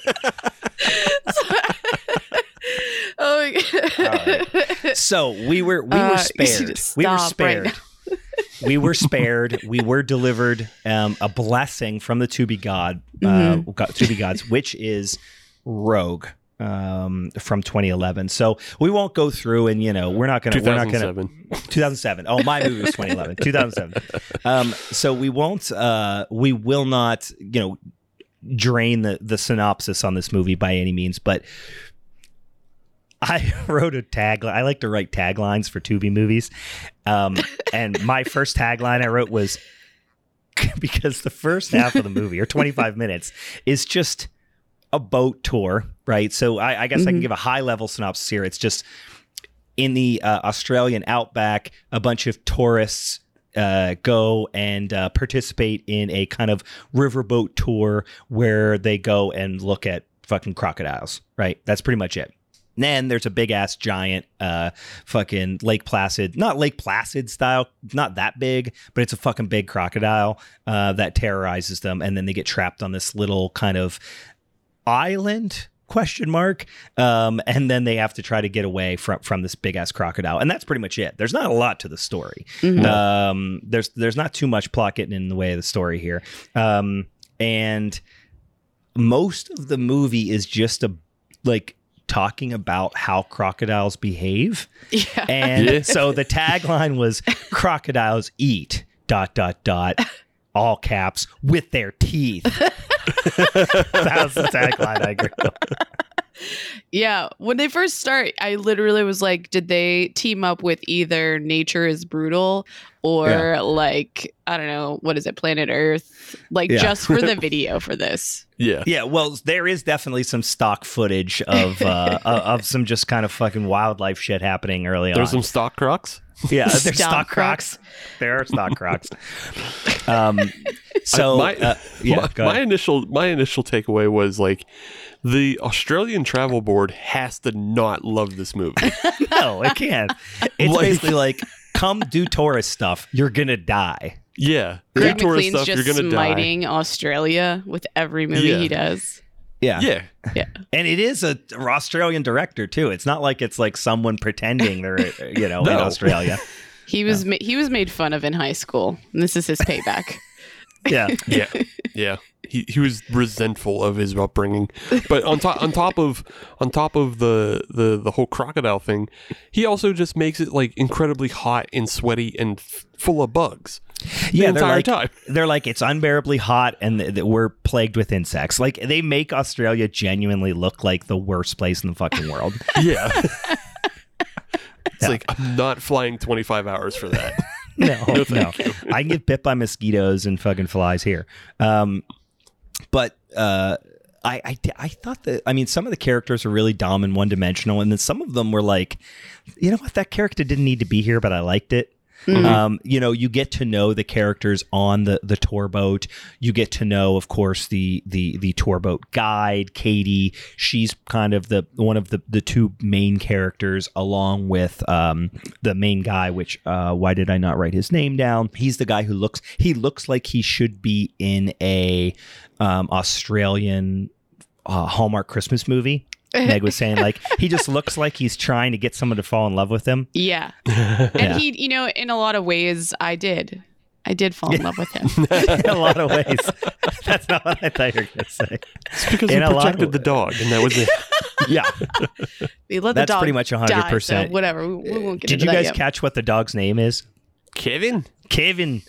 oh my God. So we were we Uh, were spared. We were stop right spared. we were spared. We were delivered um, a blessing from the Tubi God, uh, Mm-hmm. God Tubi gods, which is Rogue um, from 2011. So we won't go through and you know we're not gonna we're not gonna 2007. 2007. Oh, my movie was 2011. 2007. Um, so we won't. Uh, we will not. You know, drain the the synopsis on this movie by any means, but. I wrote a tagline. I like to write taglines for Tubi movies. Um, and my first tagline I wrote was because the first half of the movie, or 25 minutes, is just a boat tour, right? So I, I guess I can Mhm. give a high level synopsis here. It's just in the uh, Australian outback, a bunch of tourists uh, go and uh, participate in a kind of riverboat tour where they go and look at fucking crocodiles, right? That's pretty much it. Then there's a big ass giant uh fucking Lake Placid, not Lake Placid style, not that big, but it's a fucking big crocodile uh that terrorizes them and then they get trapped on this little kind of island? Question mark. Um and then they have to try to get away from from this big ass crocodile. And that's pretty much it. There's not a lot to the story. Mhm. um there's there's not too much plot getting in the way of the story here. Um and most of the movie is just a like talking about how crocodiles behave. Yeah. and Yeah. so the tagline was crocodiles eat dot dot dot all caps with their teeth that was the tagline i agree Yeah, when they first start, I literally was like, did they team up with either Nature is Brutal or Yeah. like, I don't know, what is it, Planet Earth? Like Yeah. just for the video for this. Yeah. Yeah, well, there is definitely some stock footage of uh, of of some just kind of fucking wildlife shit happening early There's on. There's some stock crocs. yeah, there's Stock stock crocs. There are stock crocs. Um, so I- my, uh, yeah, my, my initial my initial takeaway was like the Australian Travel Board has to not love this movie. no, it can't. It's Like- basically like come do tourist stuff. You're gonna die. Yeah. Greg Do tourist McLean's stuff, just you're gonna die. smiting Australia with every movie Yeah. he does. Yeah. Yeah. Yeah. and it is a Australian director too. It's not like it's like someone pretending they're you know in Australia. He was ma- he was made fun of in high school, and this is his payback. Yeah, Yeah. Yeah. He, he was resentful of his upbringing, but on top on top of on top of the, the the whole crocodile thing, he also just makes it like incredibly hot and sweaty and f- full of bugs. Yeah. the They're entire like time. they're like it's unbearably hot and th- th- we're plagued with insects. Like they make Australia genuinely look like the worst place in the fucking world. Yeah. it's Yeah. like I'm not flying 25 hours for that. no, no. thank you. I can get bit by mosquitoes and fucking flies here. Um, but uh, I, I, I thought that I mean some of the characters are really dumb and one dimensional, and then some of them were like, you know what, that character didn't need to be here, but I liked it. Mhm. Um, you know, you get to know the characters on the the tour boat. You get to know, of course, the the the tour boat guide, Katie. She's kind of the one of the the two main characters, along with um, the main guy. Which uh, why did I not write his name down? He's the guy who looks he looks like he should be in a um, Australian uh, Hallmark Christmas movie. Meg was saying like he just looks like he's trying to get someone to fall in love with him. Yeah, and Yeah. he, you know, in a lot of ways, I did. I did fall in love with him. in a lot of ways. That's not what I thought you were going to say. It's because In he a protected of- the dog, and that was it. Yeah. We let the That's dog pretty much 100%. so whatever. We, we won't get Did into you that guys yet. catch what the dog's name is? Kevin. Kevin.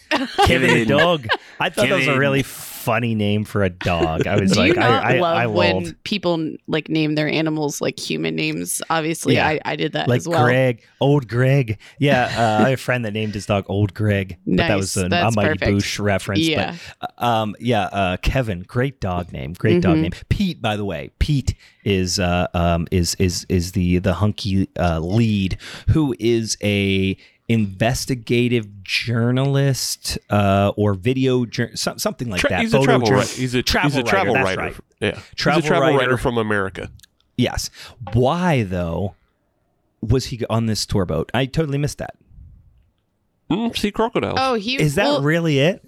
Kevin the dog. I thought that was a really funny name for a dog. I was Do like, you not I, I, love I when people like name their animals like human names? Obviously, Yeah. I, I did that Like as well. Greg, old Greg. Yeah, uh, I have a friend that named his dog Old Greg, but that was Nice. an That's Almighty perfect. Boosh reference. Yeah. But uh, um, yeah, uh, Kevin, great dog name, great dog Mhm. name. Pete, by the way, Pete is uh, um, is is is the the hunky uh, lead who is a investigative journalist uh, or video jour- something like Tra- that. he's a travel jour- writer. He's a travel he's a travel writer, writer. that's right. Yeah, Travel he's a travel writer. writer from America. Yes. Why though was he on this tour boat? I totally missed that. Mm, sea crocodiles. Oh, he Is that well, really it?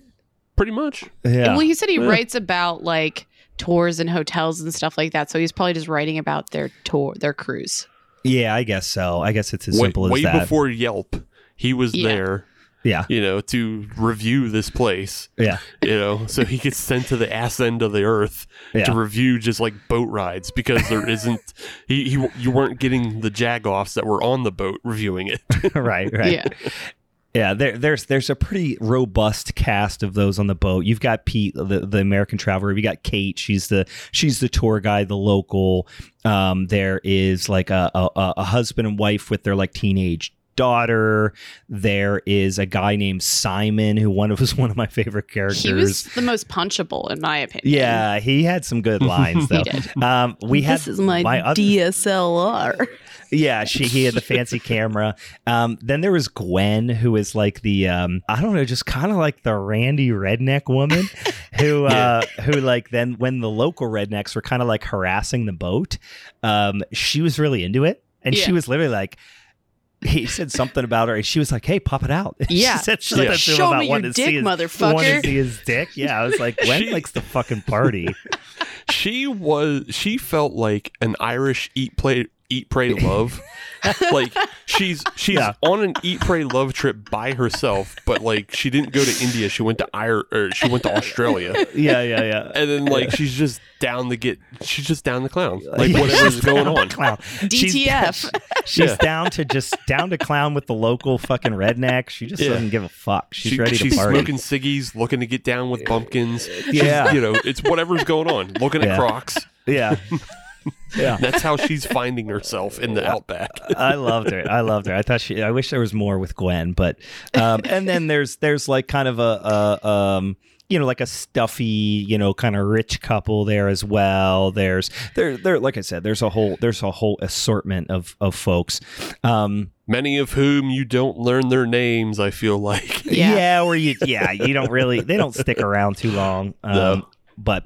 pretty much. Yeah. Well, he said he Yeah. writes about like tours and hotels and stuff like that. So he's probably just writing about their tour, their cruise. yeah, I guess so. I guess it's as way simple as way that. Way before Yelp, he was Yeah. there, yeah. you know, to review this place. Yeah. You know, so he gets sent to the ass end of the earth Yeah. to review just like boat rides because there isn't. He, he you weren't getting the jagoffs that were on the boat reviewing it. right, right. Yeah. Yeah, there, there's there's a pretty robust cast of those on the boat. You've got Pete, the, the American traveler. You got Kate. She's the she's the tour guide, the local. Um, there is like a, a a husband and wife with their like teenage daughter. There is a guy named Simon who one of was one of my favorite characters. He was the most punchable, in my opinion. yeah, he had some good lines though. Um, we had this is my, other- DSLR. Yeah, she he had the fancy camera. Um, then there was Gwen, who is like the um, I don't know, just kind of like the Randy redneck woman, who uh, who like then when the local rednecks were kind of like harassing the boat, um, she was really into it, and she was literally like. He said something about her, and she was like, "Hey, pop it out." Yeah. she said Yeah. something to Show about me your wanting to see dick, his, motherfucker. wanting to see his dick. Yeah, I was like, Gwen She- likes the fucking party. she was she felt like an Irish eat play eat pray love. like she's she's Yeah. on an eat pray love trip by herself, but like she didn't go to India. She went to Ir- or she went to Australia, yeah, yeah, yeah. and then like she's just down to get she's just down the clown. Like Yeah, whatever's going on. Clown. DTF. She's Yeah. down to just down to clown with the local fucking redneck. She just Yeah. doesn't give a fuck. She's She- ready she's to party. smoking ciggies, looking to get down with bumpkins. She's, Yeah. you know, it's whatever's going on. Looking Yeah. at Crocs. Yeah. Yeah. That's how she's finding herself in the outback. I loved her. I loved her. I thought she. I wish there was more with Gwen, but um, and then there's there's like kind of a, a um you know like a stuffy you know kind of rich couple there as well. There's there there like I said there's a whole there's a whole assortment of of folks. Um, Many of whom you don't learn their names, I feel like. yeah. Yeah. or you yeah you don't really they don't stick around too long. Um, No. but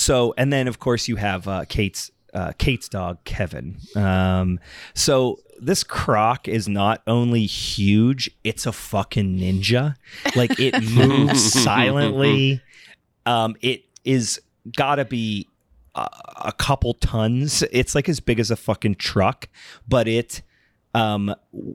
so and then of course you have uh, Kate's uh, Kate's dog Kevin. Um, so this croc is not only huge, it's a fucking ninja. Like it moves silently. Um, it is gotta be a, a couple tons. It's like as big as a fucking truck, but it um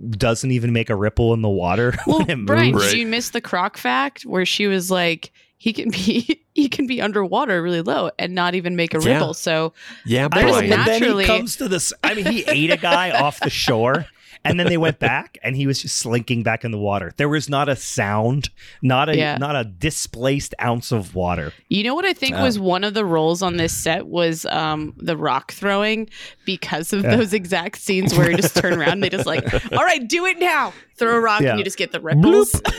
doesn't even make a ripple in the water Well, when it Brian, moves. Right. did you miss the croc fact where she was like, he can be he can be underwater really low and not even make a Yeah. ripple. So Yeah, I know, Brian. but then he Naturally- comes to this. I mean, he ate a guy off the shore, and then they went back, and he was just slinking back in the water. There was not a sound, not a Yeah. not a displaced ounce of water. you know what I think Oh. was one of the roles on this set was um, the rock throwing because of Yeah. those exact scenes where you just turn around and they just like, all right, do it now. Throw a rock Yeah. and you just get the ripples.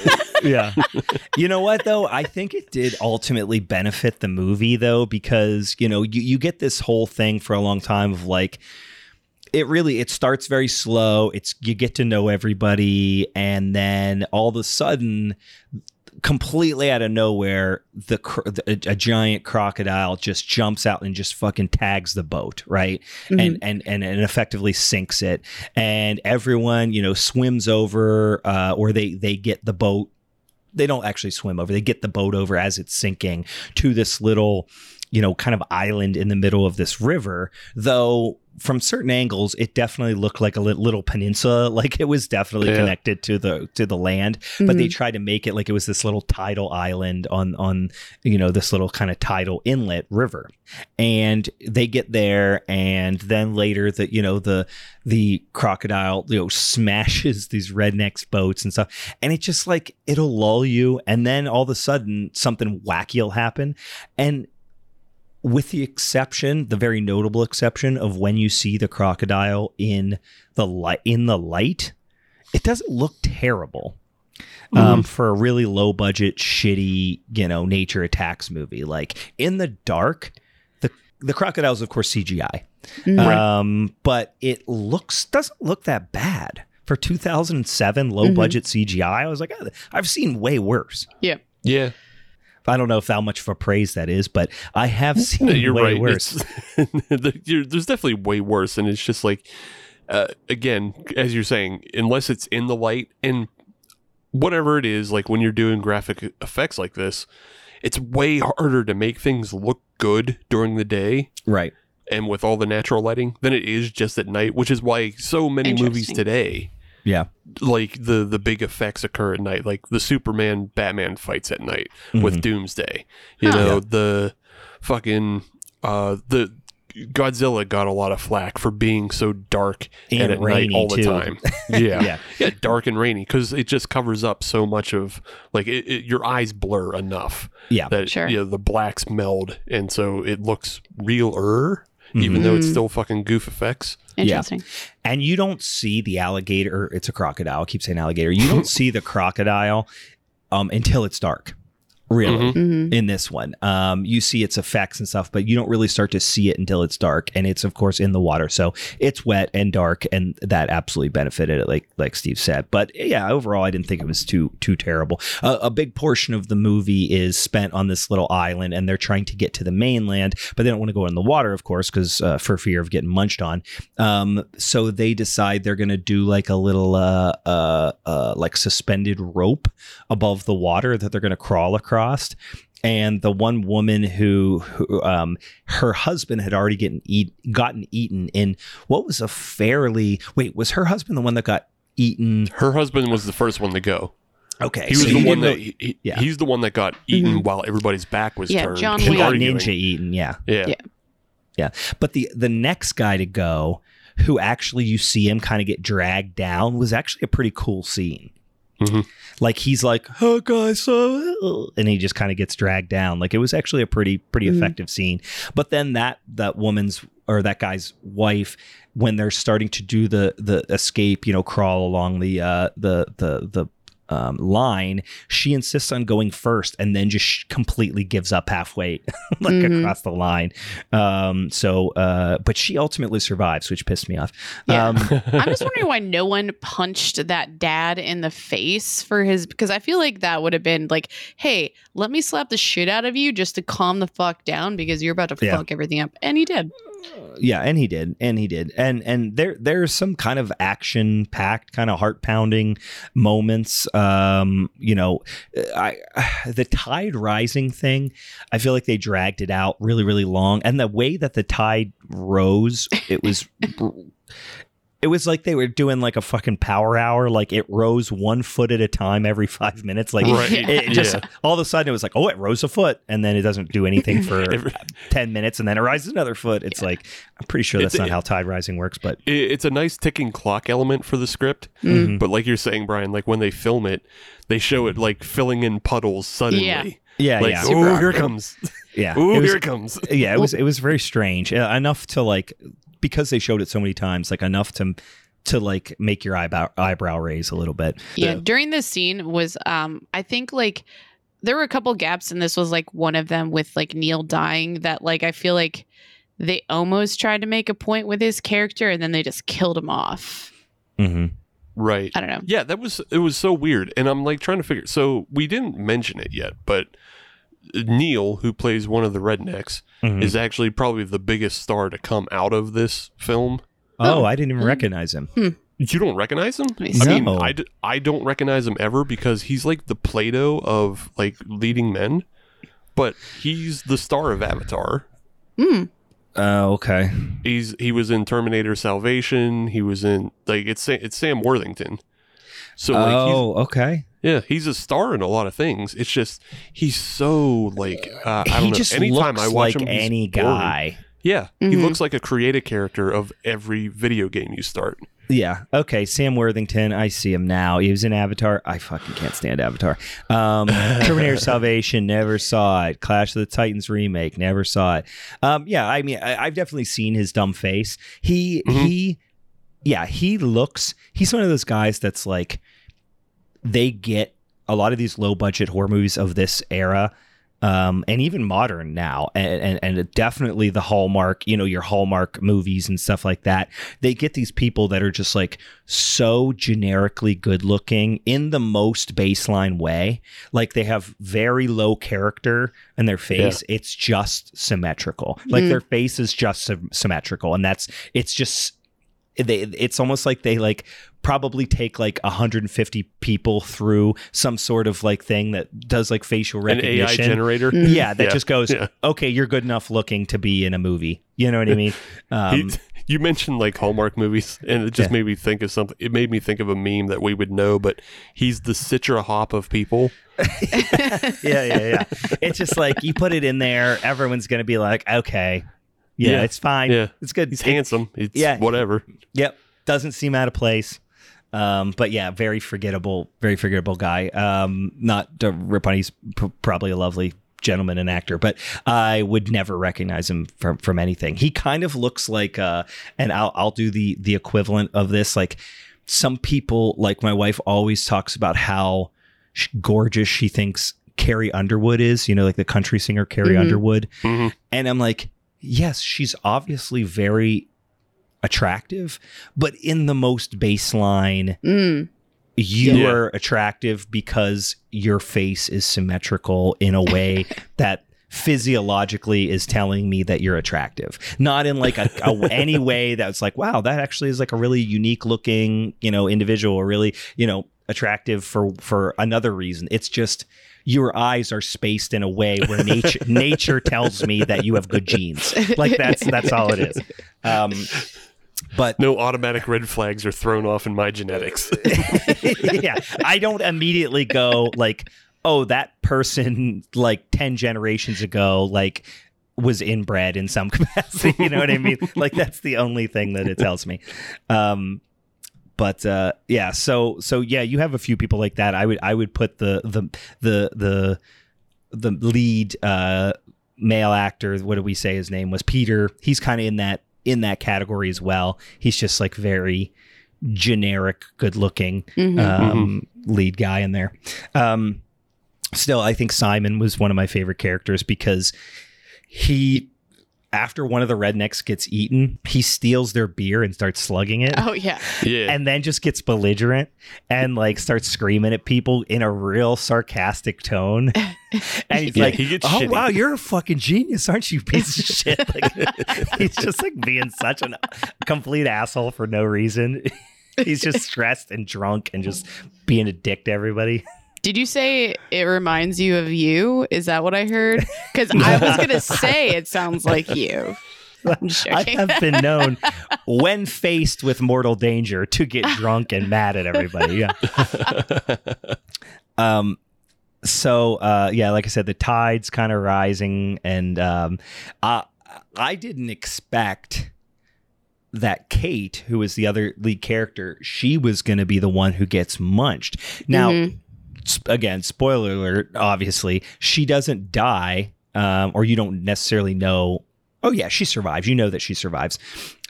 Yeah, you know what though? I think it did ultimately benefit the movie though, because you know you you get this whole thing for a long time of like. It really it starts very slow. It's you get to know everybody, and then all of a sudden, completely out of nowhere, the, the a, giant crocodile just jumps out and just fucking tags the boat, right? And, and and and effectively sinks it, and everyone you know swims over, uh, or they they get the boat. They don't actually swim over; they get the boat over as it's sinking to this little, you know, kind of island in the middle of this river. Though from certain angles, it definitely looked like a little peninsula, like it was definitely Yeah. connected to the to the land but they mm-hmm. tried to make it like it was this little tidal island on on you know this little kind of tidal inlet river. And they get there and then later the you know the the crocodile you know smashes these rednecks boats and stuff. And it just like it'll lull you and then all of a sudden something wacky will happen. And with the exception, the very notable exception of when you see the crocodile in the light in the light, it doesn't look terrible. Um, for a really low budget, shitty, you know, nature attacks movie. Like in the dark, the the crocodile is of course, CGI. Mhm. Um, but it looks doesn't look that bad for 2007 low budget CGI. I was like, "Oh, I've seen way worse. Yeah, yeah, I don't know if how much of a praise that is, but I have seen you're way right. worse. You're- there's definitely way worse, and it's just like, uh, again, as you're saying, unless it's in the light and whatever it is, like when you're doing graphic effects like this, it's way harder to make things look good during the day Right. and with all the natural lighting than it is just at night, which is why so many movies today Yeah. like the the big effects occur at night like the superman batman fights at night with Mhm. doomsday you Huh. know Yeah. the fucking uh the godzilla got a lot of flack for being so dark and, And at night rainy, all the too. time yeah Yeah. yeah dark and rainy because it just covers up so much of like it, it, your eyes blur enough Yeah. that Sure. you know, the blacks meld and so it looks realer even Mhm. though it's Mhm. still fucking goof effects Interesting. and you don't see the alligator. It's a crocodile. I keep saying alligator. You don't see the crocodile um, until it's dark. Really. Mhm. Mhm. In this one, um, you see its effects and stuff, but you don't really start to see it until it's dark, and it's of course in the water, so it's wet and dark, and that absolutely benefited it, like like Steve said. But yeah, overall, I didn't think it was too too terrible. Uh, a big portion of the movie is spent on this little island, and they're trying to get to the mainland, but they don't want to go in the water, of course, because uh, for fear of getting munched on. Um, so they decide they're going to do like a little uh, uh, uh, like suspended rope above the water that they're going to crawl across. And the one woman who, who um, her husband had already getting eat, gotten eaten in what was a fairly wait was her husband the one that got eaten? her husband was the first one to go Okay, He was so the one that he, he- yeah. he's the one that got eaten Mhm. while everybody's back was Yeah, turned. John he got ninja eaten. Yeah, Yeah. Yeah. but the the next guy to go, who actually you see him kind of get dragged down, was actually a pretty cool scene. Mhm. Like he's like, "Oh, guys," uh," and he just kind of gets dragged down. Like it was actually a pretty pretty Mhm. effective scene. But then that that woman's or that guy's wife when they're starting to do the the escape, you know, crawl along the uh, the the the um, line, she insists on going first and then just completely gives up halfway, like Mhm. across the line. Um, so, uh, but she ultimately survives, which pissed me off. Yeah. Um, I'm just wondering why no one punched that dad in the face for his because I feel like that would have been like, hey, let me slap the shit out of you just to calm the fuck down because you're about to Yeah. fuck everything up. And he did. Yeah, and he did, and he did, and and there there's some kind of action packed, kind of heart pounding moments. Um, you know, I the tide rising thing. I feel like they dragged it out really, really long, and the way that the tide rose, it was. It was like they were doing like a fucking power hour. Like it rose one foot at a time every five minutes. Like Right. it, it just Yeah. all of a sudden it was like, oh, it rose a foot, and then it doesn't do anything for Every- 10 minutes and then it rises another foot. It's like, I'm pretty sure that's It's- not how tide rising works, but It- it's a nice ticking clock element for the script. Mm. But like you're saying, Brian, like when they film it, they show it like filling in puddles suddenly. Yeah. yeah, Like, yeah, oh, here it comes. yeah. Oh, it was, here it comes. yeah, it was, it was very strange. Uh, enough to like, because they showed it so many times, like enough to, to like make your eyebrow, eyebrow raise a little bit. Yeah, Yeah. during this scene was um I think like there were a couple gaps and this was like one of them with like Neil dying that like I feel like they almost tried to make a point with his character and then they just killed him off. Mm-hmm. Right. I don't know. Yeah, that was it was so weird. And I'm like trying to figure so we didn't mention it yet, but Neil, who plays one of the rednecks, Mhm. is actually probably the biggest star to come out of this film. oh, I didn't even Mm. recognize him. You don't recognize him? Let me I see. mean, No. I, d- I don't recognize him ever because he's like the Plato of like leading men, but he's the star of Avatar. Mm. Oh, okay. He's he was in Terminator Salvation. He was in like it's it's Sam Worthington. So like he's, oh, okay. Yeah, he's a star in a lot of things. It's just he's so like uh, I don't he know. just Anytime looks I watch like him, he's any boring. guy. Yeah, he Mhm. looks like a creative character of every video game you start. Yeah. Okay. Sam Worthington. I see him now. He was in Avatar. I fucking can't stand Avatar. Um, Terminator Salvation. Never saw it. Clash of the Titans remake. Never saw it. Um, yeah. I mean, I, I've definitely seen his dumb face. He Mhm. he. Yeah. He looks. He's one of those guys that's like. They get a lot of these low budget horror movies of this era um, and even modern now, and, and and definitely the Hallmark, you know, your Hallmark movies and stuff like that. They get these people that are just like so generically good looking in the most baseline way. Like they have very low character in their face. It's just symmetrical. Like Mm. their face is just sym- symmetrical, and that's it's just they. It's almost like they like probably take like 150 people through some sort of like thing that does like facial recognition An AI recognition. generator. Mm. Yeah, that Yeah, just goes, yeah. okay, you're good enough looking to be in a movie. You know what I mean? Um, you mentioned like Hallmark movies, and it just Yeah. made me think of something. It made me think of a meme that we would know, but he's the Citra Hop of people. yeah, yeah, yeah. It's just like you put it in there, everyone's going to be like, okay, yeah, Yeah. it's fine. Yeah. It's good. He's It- handsome. It's yeah. whatever. Yep. Doesn't seem out of place. Um, but yeah, very forgettable, very forgettable guy. Um, not to rip on, he's pr- probably a lovely gentleman and actor, but I would never recognize him from from anything. He kind of looks like, uh, and I'll I'll do the the equivalent of this. Like some people, like my wife, always talks about how gorgeous she thinks Carrie Underwood is. You know, like the country singer Carrie Mhm. Underwood. Mhm. And I'm like, yes, she's obviously very attractive, but in the most baseline, Mm. you Yeah. are attractive because your face is symmetrical in a way that physiologically is telling me that you're attractive not in like a, a any way that's like wow that actually is like a really unique looking you know individual or really you know attractive for for another reason it's just your eyes are spaced in a way where nature nature tells me that you have good genes like that's that's all it is um but No automatic red flags are thrown off in my genetics. yeah, I don't immediately go like, oh, that person like 10 generations ago, like was inbred in some capacity. You know what I mean? like that's the only thing that it tells me. Um, but uh, yeah, so so yeah, you have a few people like that. I would I would put the the the the the lead uh, male actor. What do we say his name was? Peter. He's kind of in that in that category as well. He's just like very generic, good looking Mhm. um, lead guy in there. Um, still, I think Simon was one of my favorite characters because he, after one of the rednecks gets eaten, he steals their beer and starts slugging it. oh yeah. Yeah. And then just gets belligerent and like starts screaming at people in a real sarcastic tone. And he's Yeah, like, he gets "Oh shitty. wow, you're a fucking genius, aren't you, piece of shit?" Like, he's just like being such a complete asshole for no reason. He's just stressed and drunk and just being a dick to everybody. Did you say it reminds you of you? Is that what I heard? Because I was gonna say it sounds like you. I'm just i've been known, when faced with mortal danger, to get drunk and mad at everybody. Yeah. Um. So, uh, yeah, like I said, the tide's kind of rising, and um, I I didn't expect that Kate, who is the other lead character, she was going to be the one who gets munched. Now, Mhm. Again, spoiler alert, obviously, she doesn't die, um, or you don't necessarily know. Oh, yeah, she survives. You know that she survives.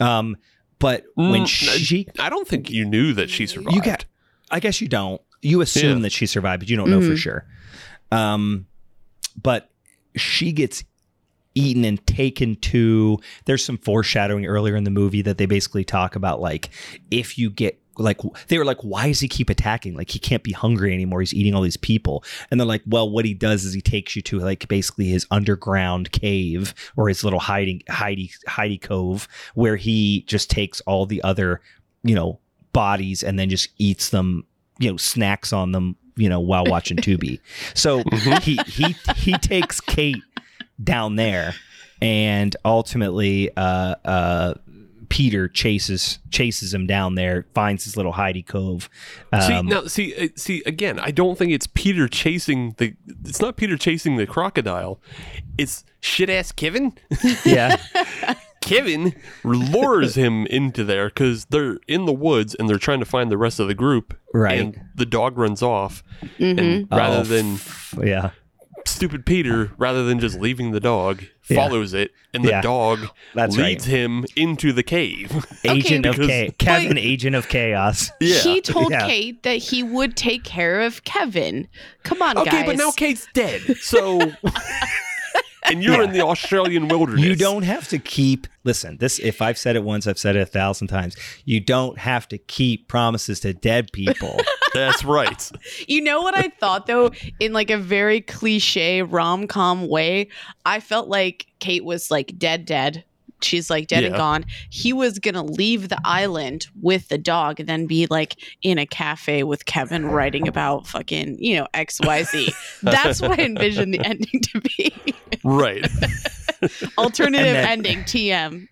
Um, but when Mm, she, I don't think you knew that she survived. you got, I guess you don't. You assume Yeah. that she survived, but you don't know for Mhm. sure. Um, but she gets eaten and taken to. There's some foreshadowing earlier in the movie that they basically talk about like if you get like they were like why does he keep attacking? Like he can't be hungry anymore. He's eating all these people. And they're like well what he does is he takes you to like basically his underground cave or his little hiding hidey hidey cove where he just takes all the other you know bodies and then just eats them you know snacks on them you know while watching Tubi. So he he he takes Kate down there and ultimately uh uh Peter chases chases him down there, finds his little Heidi cove. see Um, now, see, uh, see again. I don't think it's Peter chasing the. It's not Peter chasing the crocodile. It's shit ass Kevin. yeah, Kevin lures him into there because they're in the woods and they're trying to find the rest of the group. Right. And the dog runs off, Mhm. and rather Oh, than f- yeah, stupid Peter, rather than just leaving the dog, Yeah. follows it, and the Yeah. dog That's leads him into the cave. agent of because- chaos, Kevin, agent of chaos. yeah. He told Yeah. Kate that he would take care of Kevin. Come on, okay, guys. but now Kate's dead, so. and you're in the Australian wilderness. You don't have to keep. Listen, this. If I've said it once, I've said it a thousand times. You don't have to keep promises to dead people. That's right. You know what I thought though, in like a very cliche rom com way, I felt like Kate was like dead, dead. She's like dead and gone. He was gonna leave the island with the dog and then be like in a cafe with Kevin writing about fucking, you know, XYZ. That's what I envisioned the ending to be. Right. Alternative then- ending, TM.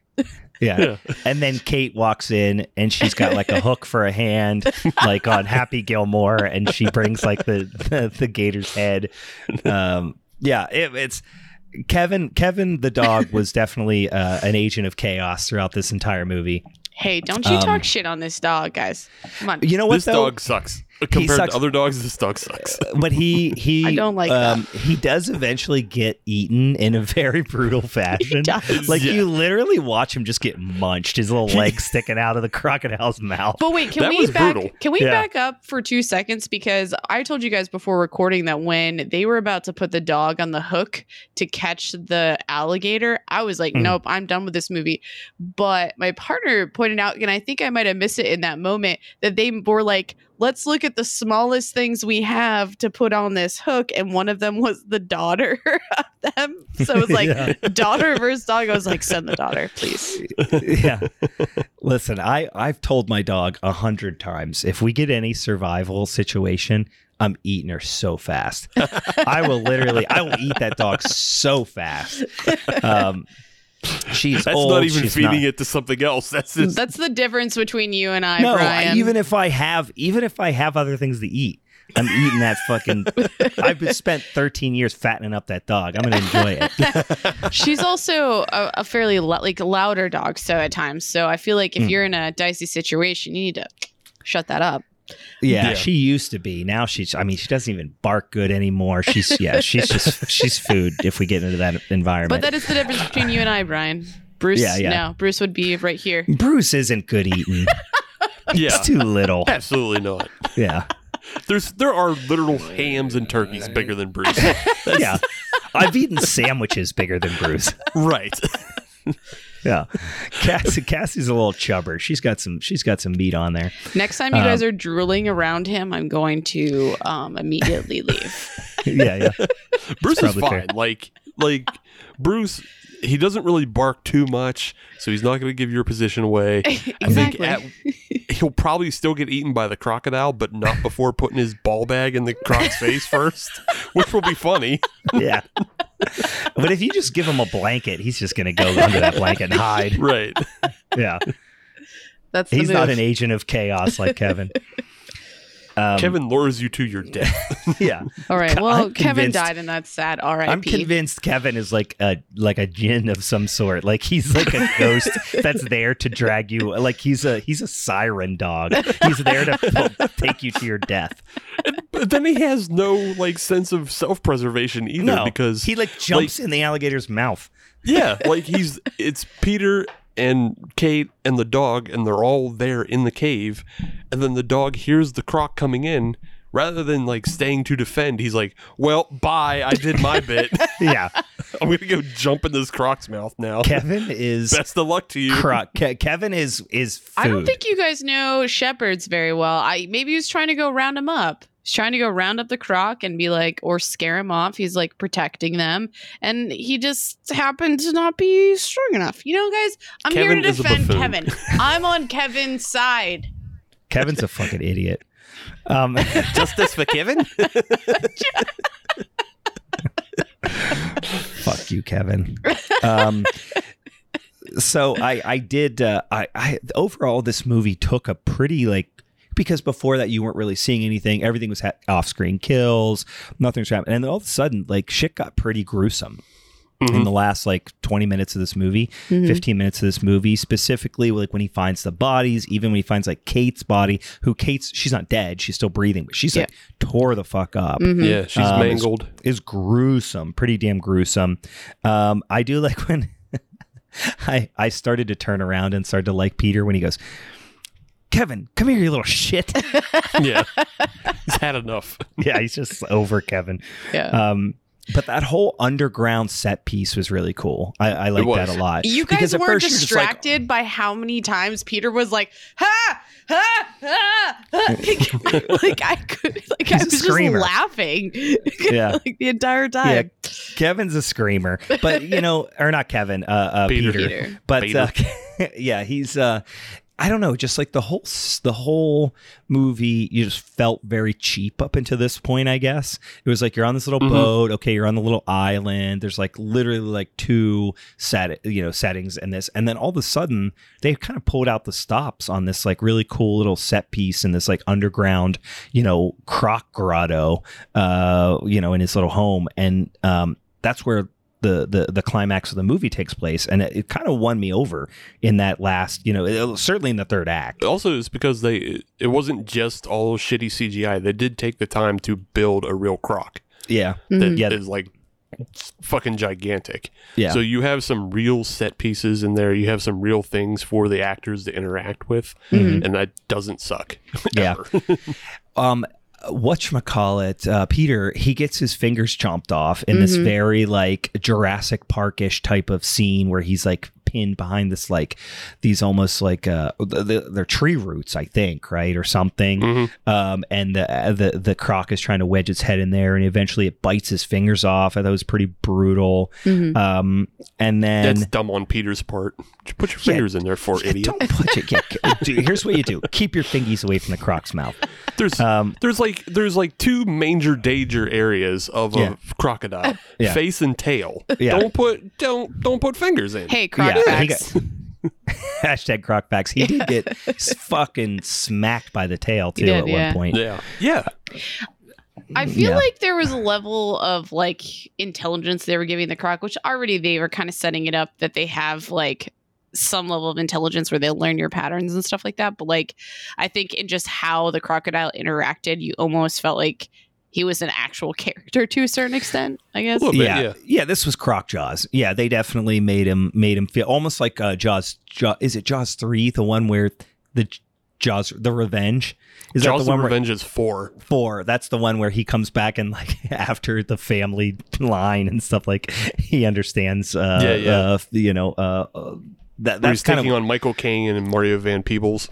Yeah. Yeah. And then Kate walks in and she's got like a hook for a hand, like on Happy Gilmore, and she brings like the the, the gator's head. Um, yeah, it, it's Kevin. Kevin the dog was definitely uh, an agent of chaos throughout this entire movie. Hey, don't you Um, talk shit on this dog, guys. Come on. You know what this though? dog sucks. Compared sucks. to other dogs, this dog sucks. but he he I don't like um, he does eventually get eaten in a very brutal fashion. does. Like Yeah. you literally watch him just get munched, his little legs sticking out of the crocodile's mouth. But wait, can That we was back? brutal. Can we Yeah. back up for two seconds because I told you guys before recording that when they were about to put the dog on the hook to catch the alligator, I was like, Mhm. "Nope, I'm done with this movie." But my partner pointed out, and I think I might have missed it in that moment, that they were like, "Let's look at the smallest things we have to put on this hook," and one of them was the daughter of them. So it was like Yeah. daughter versus dog. I was like, "Send the daughter, please." yeah. Listen, I I've told my dog a hundred times if we get any survival situation, I'm eating her so fast. I will literally, I will eat that dog so fast. Um, she's That's old. not even she's feeding not- it to something else. That's just That's the difference between you and I, No, Brian. even if I have, even if I have other things to eat, I'm eating that fucking. I've been spent 13 years fattening up that dog. I'm gonna enjoy it. She's also a, a fairly lo- like louder dog, so at times. So I feel like if Mm. you're in a dicey situation, you need to shut that up. Yeah, Yeah. she used to be. Now she's. I mean, she doesn't even bark good anymore. She's. Yeah, she's just. She's food if we get into that environment. But that is the difference between you and I, Brian. Bruce, Yeah, yeah. no, Bruce would be right here. Bruce isn't good eating. Yeah, He's too little. absolutely not. Yeah. There's there are literal hams and turkeys bigger than Bruce. Yeah. I've eaten sandwiches bigger than Bruce. right. Yeah. Cassie, Cassie's a little chubber. She's got some she's got some meat on there. Next time you Um, guys are drooling around him, I'm going to um, immediately leave. Yeah, yeah. Bruce is fine. fair. Like like Bruce he doesn't really bark too much, so he's not going to give your position away. exactly. at- He'll probably still get eaten by the crocodile, but not before putting his ball bag in the croc's face first, which will be funny. Yeah. But if you just give him a blanket, he's just going to go under that blanket and hide. Right. Yeah. That's the He's not an agent of chaos like Kevin. Um, Kevin lures you to your death. Yeah. All right. I'm Well, Kevin died, and that's sad. R.I.P. I'm convinced Kevin is like a like a jinn of some sort. Like he's like a ghost that's there to drag you. Like he's a he's a siren dog. He's there to take you to your death. But then he has no like sense of self-preservation either No, because he like jumps in the alligator's mouth. yeah, like he's it's Peter and Kate and the dog and they're all there in the cave and then the dog hears the croc coming in rather than like staying to defend he's like, "Well, bye. I did my bit. Yeah, I'm going to go jump in this croc's mouth now. Kevin is Best of luck to you." Croc. Ke- Kevin is is food. I don't think you guys know shepherds very well. I maybe he was trying to go round him up. He's trying to go round up the croc and be like, or scare him off. He's like protecting them, and he just happened to not be strong enough. You know, guys, I'm Kevin here to defend. Kevin. I'm on Kevin's side. Kevin's a fucking idiot. Um, Justice for Kevin? fuck you, Kevin. Um, so I I did uh, I I overall this movie took a pretty like because before that you weren't really seeing anything. Everything was ha- off screen kills, nothing's was happening, and then all of a sudden like shit got pretty gruesome. Mm-hmm. In the last like 20 minutes of this movie, 15 minutes of this movie, specifically like when he finds the bodies, even when he finds like Kate's body, who Kate's she's not dead, she's still breathing, but she's like tore the fuck up Mhm. Yeah, she's Um, it's- mangled. is gruesome, pretty damn gruesome. Um, I do like when I I started to turn around and started to like Peter when he goes, Kevin, come here, you little shit. yeah. He's had enough. yeah, he's just over Kevin. Yeah. Um, but that whole underground set piece was really cool. I, I like that a lot. You guys Because at weren't first you're like, distracted by how many times Peter was like, ha, ha, ha, ha. like I could, like I He's a was screamer. just laughing, Yeah. like the entire time. Yeah. Kevin's a screamer, but you know, or not Kevin, uh, uh, Peter. Peter. Peter. But uh, yeah, he's uh I don't know, just like the whole the whole movie you just felt very cheap up until this point, I guess. It was like you're on this little Mhm. boat, okay, you're on the little island. There's like literally like two set you know, settings in this and then all of a sudden they kind of pulled out the stops on this like really cool little set piece in this like underground, you know, croc grotto uh, you know, in his little home and um that's where the, the the climax of the movie takes place and it, it kind of won me over in that last you know it- certainly in the third act Also, it's because they it wasn't just all shitty CGI. They did take the time to build a real croc yeah that is Yeah. like fucking gigantic. yeah So you have some real set pieces in there. You have some real things for the actors to interact with, Mhm. and that doesn't suck. Yeah. um whatchamacallit uh peter he gets his fingers chomped off in this Mhm. very like jurassic parkish type of scene where he's like pinned behind this like these almost like uh the, the, they're tree roots i think right or something Mhm. um and the the the croc is trying to wedge its head in there and eventually it bites his fingers off i thought it was pretty brutal Mhm. um and then That's dumb on Peter's part. Just Put your Yeah. fingers in there for Yeah, idiot. Don't put it Yeah, dude, here's what you do: keep your fingies away from the croc's mouth. There's Um, there's like there's like two major danger areas of Yeah. a crocodile: Yeah. face and tail. Yeah. Don't put don't don't put fingers in. Hey, Yeah, he Crocbacks. hashtag crocbacks. He did get fucking smacked by the tail too did, at yeah. one point. Yeah, yeah. I feel Yeah. like there was a level of like intelligence they were giving the croc, which already they were kind of setting it up that they have like some level of intelligence where they'll learn your patterns and stuff like that. But like, I think in just how the crocodile interacted, you almost felt like he was an actual character to a certain extent. I guess. Little bit, yeah, yeah. yeah, This was Croc Jaws. Yeah, they definitely made him made him feel almost like uh, Jaws. Jaws. Is it Jaws three? The one where the Jaws, the Revenge. Is Jaws that the one where, Revenge is four. four? That's the one where he comes back and like after the family line and stuff. Like he understands. Uh, Yeah, yeah. Uh, you know. Uh, uh, that that's kind taking of on Michael Caine and Mario Van Peebles.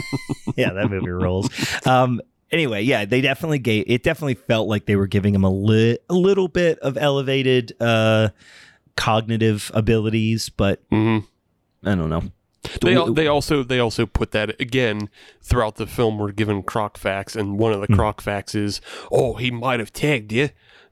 yeah, that movie rolls. Um, anyway, yeah, they definitely gave it. Definitely felt like they were giving him a, li- a little bit of elevated uh, cognitive abilities, but hmm I don't know. They al- they also they also put that again throughout the film. We're given croc facts, and one of the Hmm. croc facts is, "Oh, he might have tagged you." And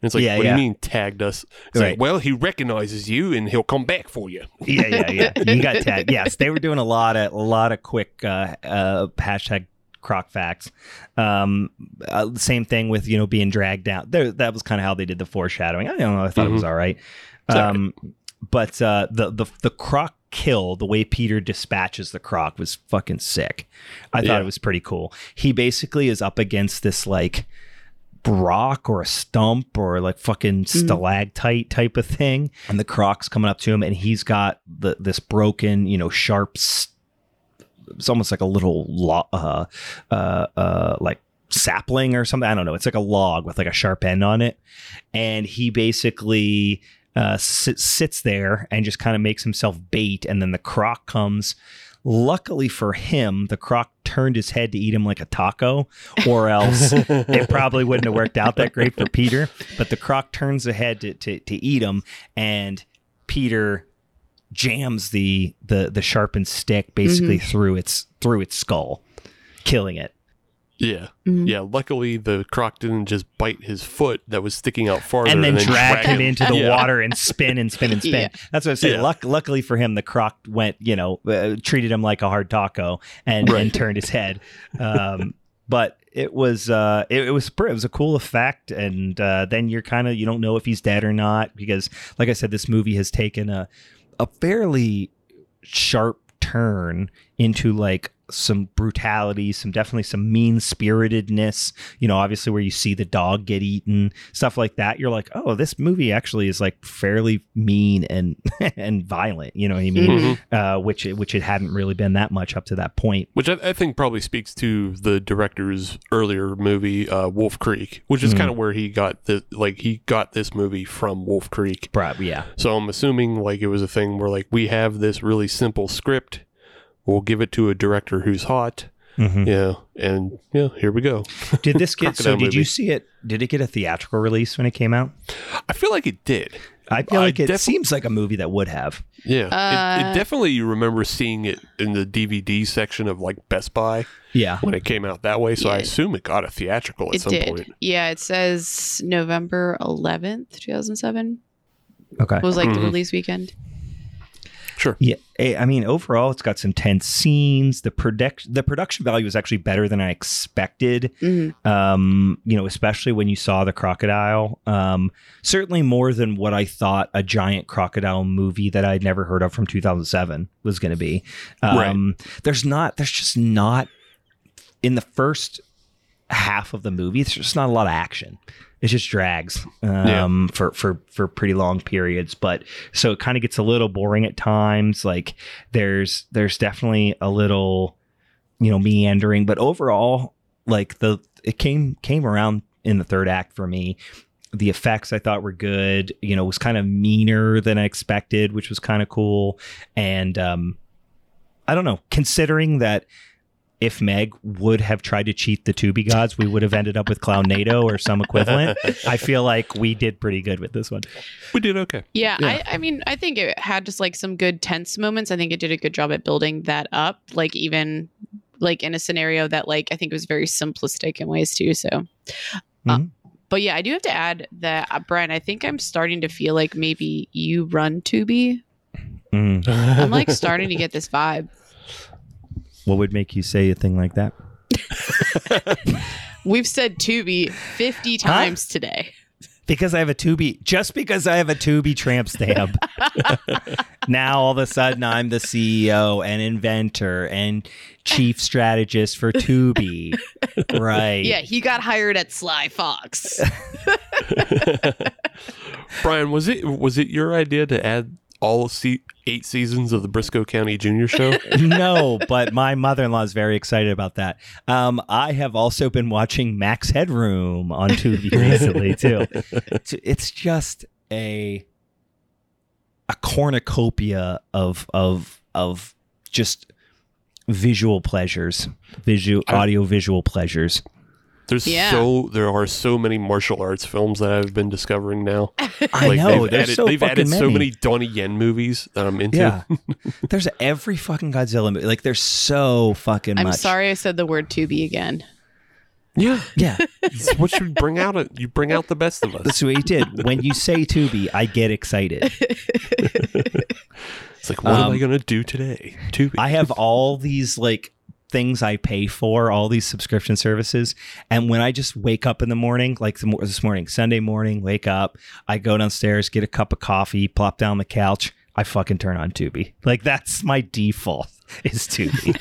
it's like, Yeah, what yeah. do you mean tagged us? It's Right. like, well, he recognizes you, and he'll come back for you. yeah, yeah, yeah. You got tagged. Yes, they were doing a lot of a lot of quick uh, uh, hashtag croc facts. Um, uh, same thing with you know being dragged down. There, that was kind of how they did the foreshadowing. I don't know. I thought it was all right. Um, but uh, the the the croc kill, the way Peter dispatches the croc was fucking sick. I thought Yeah. it was pretty cool. He basically is up against this like rock or a stump or like fucking stalactite type of thing and the croc's coming up to him and he's got the this broken you know sharp s- it's almost like a little lo- uh uh uh like sapling or something. I don't know. It's like a log with like a sharp end on it. And he basically uh sit, sits there and just kind of makes himself bait. And then the croc comes. Luckily for him the croc turned his head to eat him like a taco or else it probably wouldn't have worked out that great for Peter. But the croc turns ahead to, to, to eat him, and Peter jams the the the sharpened stick basically through its through its skull, killing it. Yeah, Mhm. yeah. Luckily, the croc didn't just bite his foot that was sticking out farther, And then drag him into the Yeah. water and spin and spin and spin. Yeah. That's what I say. Yeah. Luck, luckily for him, the croc went, you know, uh, treated him like a hard taco and, Right. and turned his head. Um, but it was uh, it, it was it was a cool effect, and uh, then you're kind of you don't know if he's dead or not because, like I said, this movie has taken a a fairly sharp turn into like some brutality, some definitely some mean spiritedness. You know, obviously where you see the dog get eaten, stuff like that. You're like, oh, this movie actually is like fairly mean and and violent. You know what I mean? Mhm. Uh, which it, which it hadn't really been that much up to that point. Which I, I think probably speaks to the director's earlier movie, uh, Wolf Creek, which is Mhm. kind of where he got the like he got this movie from Wolf Creek. But yeah, So I'm assuming like it was a thing where like we have this really simple script, we'll give it to a director who's hot, Mhm. yeah, and yeah, here we go. Did this get? so Crocodile did you see it? Did it get a theatrical release when it came out? I feel like it did. I feel I like it defi- seems like a movie that would have. Yeah, it, Uh, it definitely you remember seeing it in the DVD section of like Best Buy Yeah. when it came out that way. So I assume it got a theatrical at It some did. point. Yeah, it says November 11th, 2007 Okay. it was like the Mhm. release weekend. Sure. Yeah, eh, I mean, overall, it's got some tense scenes. The production, the production value is actually better than I expected. Mhm. Um, you know, especially when you saw the crocodile. Um, certainly more than what I thought a giant crocodile movie that I'd never heard of from 2007 was going to be. Um, There's not. There's just not in the first half of the movie. It's just not a lot of action. It just drags um, for for for pretty long periods. But so it kind of gets a little boring at times. Like there's there's definitely a little you know meandering, but overall, like the it came came around in the third act for me. The effects I thought were good. You know, was kind of meaner than I expected, which was kind of cool. And um, I don't know, considering that if Meg would have tried to cheat the Tubi gods, we would have ended up with Clownado or some equivalent. I feel like we did pretty good with this one. We did okay. Yeah, Yeah. I, I mean, I think it had just like some good tense moments. I think it did a good job at building that up, like even like in a scenario that like I think was very simplistic in ways too. So, uh, Mhm. but yeah, I do have to add that uh, Brian, I think I'm starting to feel like maybe you run Tubi. Mm. I'm like starting to get this vibe. What would make you say a thing like that? We've said Tubi 50 times today. because I have a Tubi, just because I have a Tubi tramp stamp. now all of a sudden I'm the CEO and inventor and chief strategist for Tubi. Right. Yeah, he got hired at Sly Fox. Brian, was it was it your idea to add all se- eight seasons of the Brisco County Junior Show? no, but my mother-in-law is very excited about that. Um, I have also been watching Max Headroom on Tubi recently too. It's, it's just a a cornucopia of of of just visual pleasures, visual audio visual pleasures. There's Yeah. so there are so many martial arts films that I've been discovering now. I know they've added, so they've added many. so many Donnie Yen movies that I'm into. Yeah, there's every fucking Godzilla movie. Like there's so fucking I'm much. sorry I said the word Tubi again. Yeah, Yeah, it's what you bring out. It you bring out the best of us. that's what you did. When you say Tubi, I get excited. It's like, what am Um, I gonna do today? Tubi. I have all these like things I pay for, all these subscription services, and when I just wake up in the morning, like this morning, Sunday morning, wake up, I go downstairs, get a cup of coffee, plop down the couch, I fucking turn on Tubi. Like that's my default is Tubi.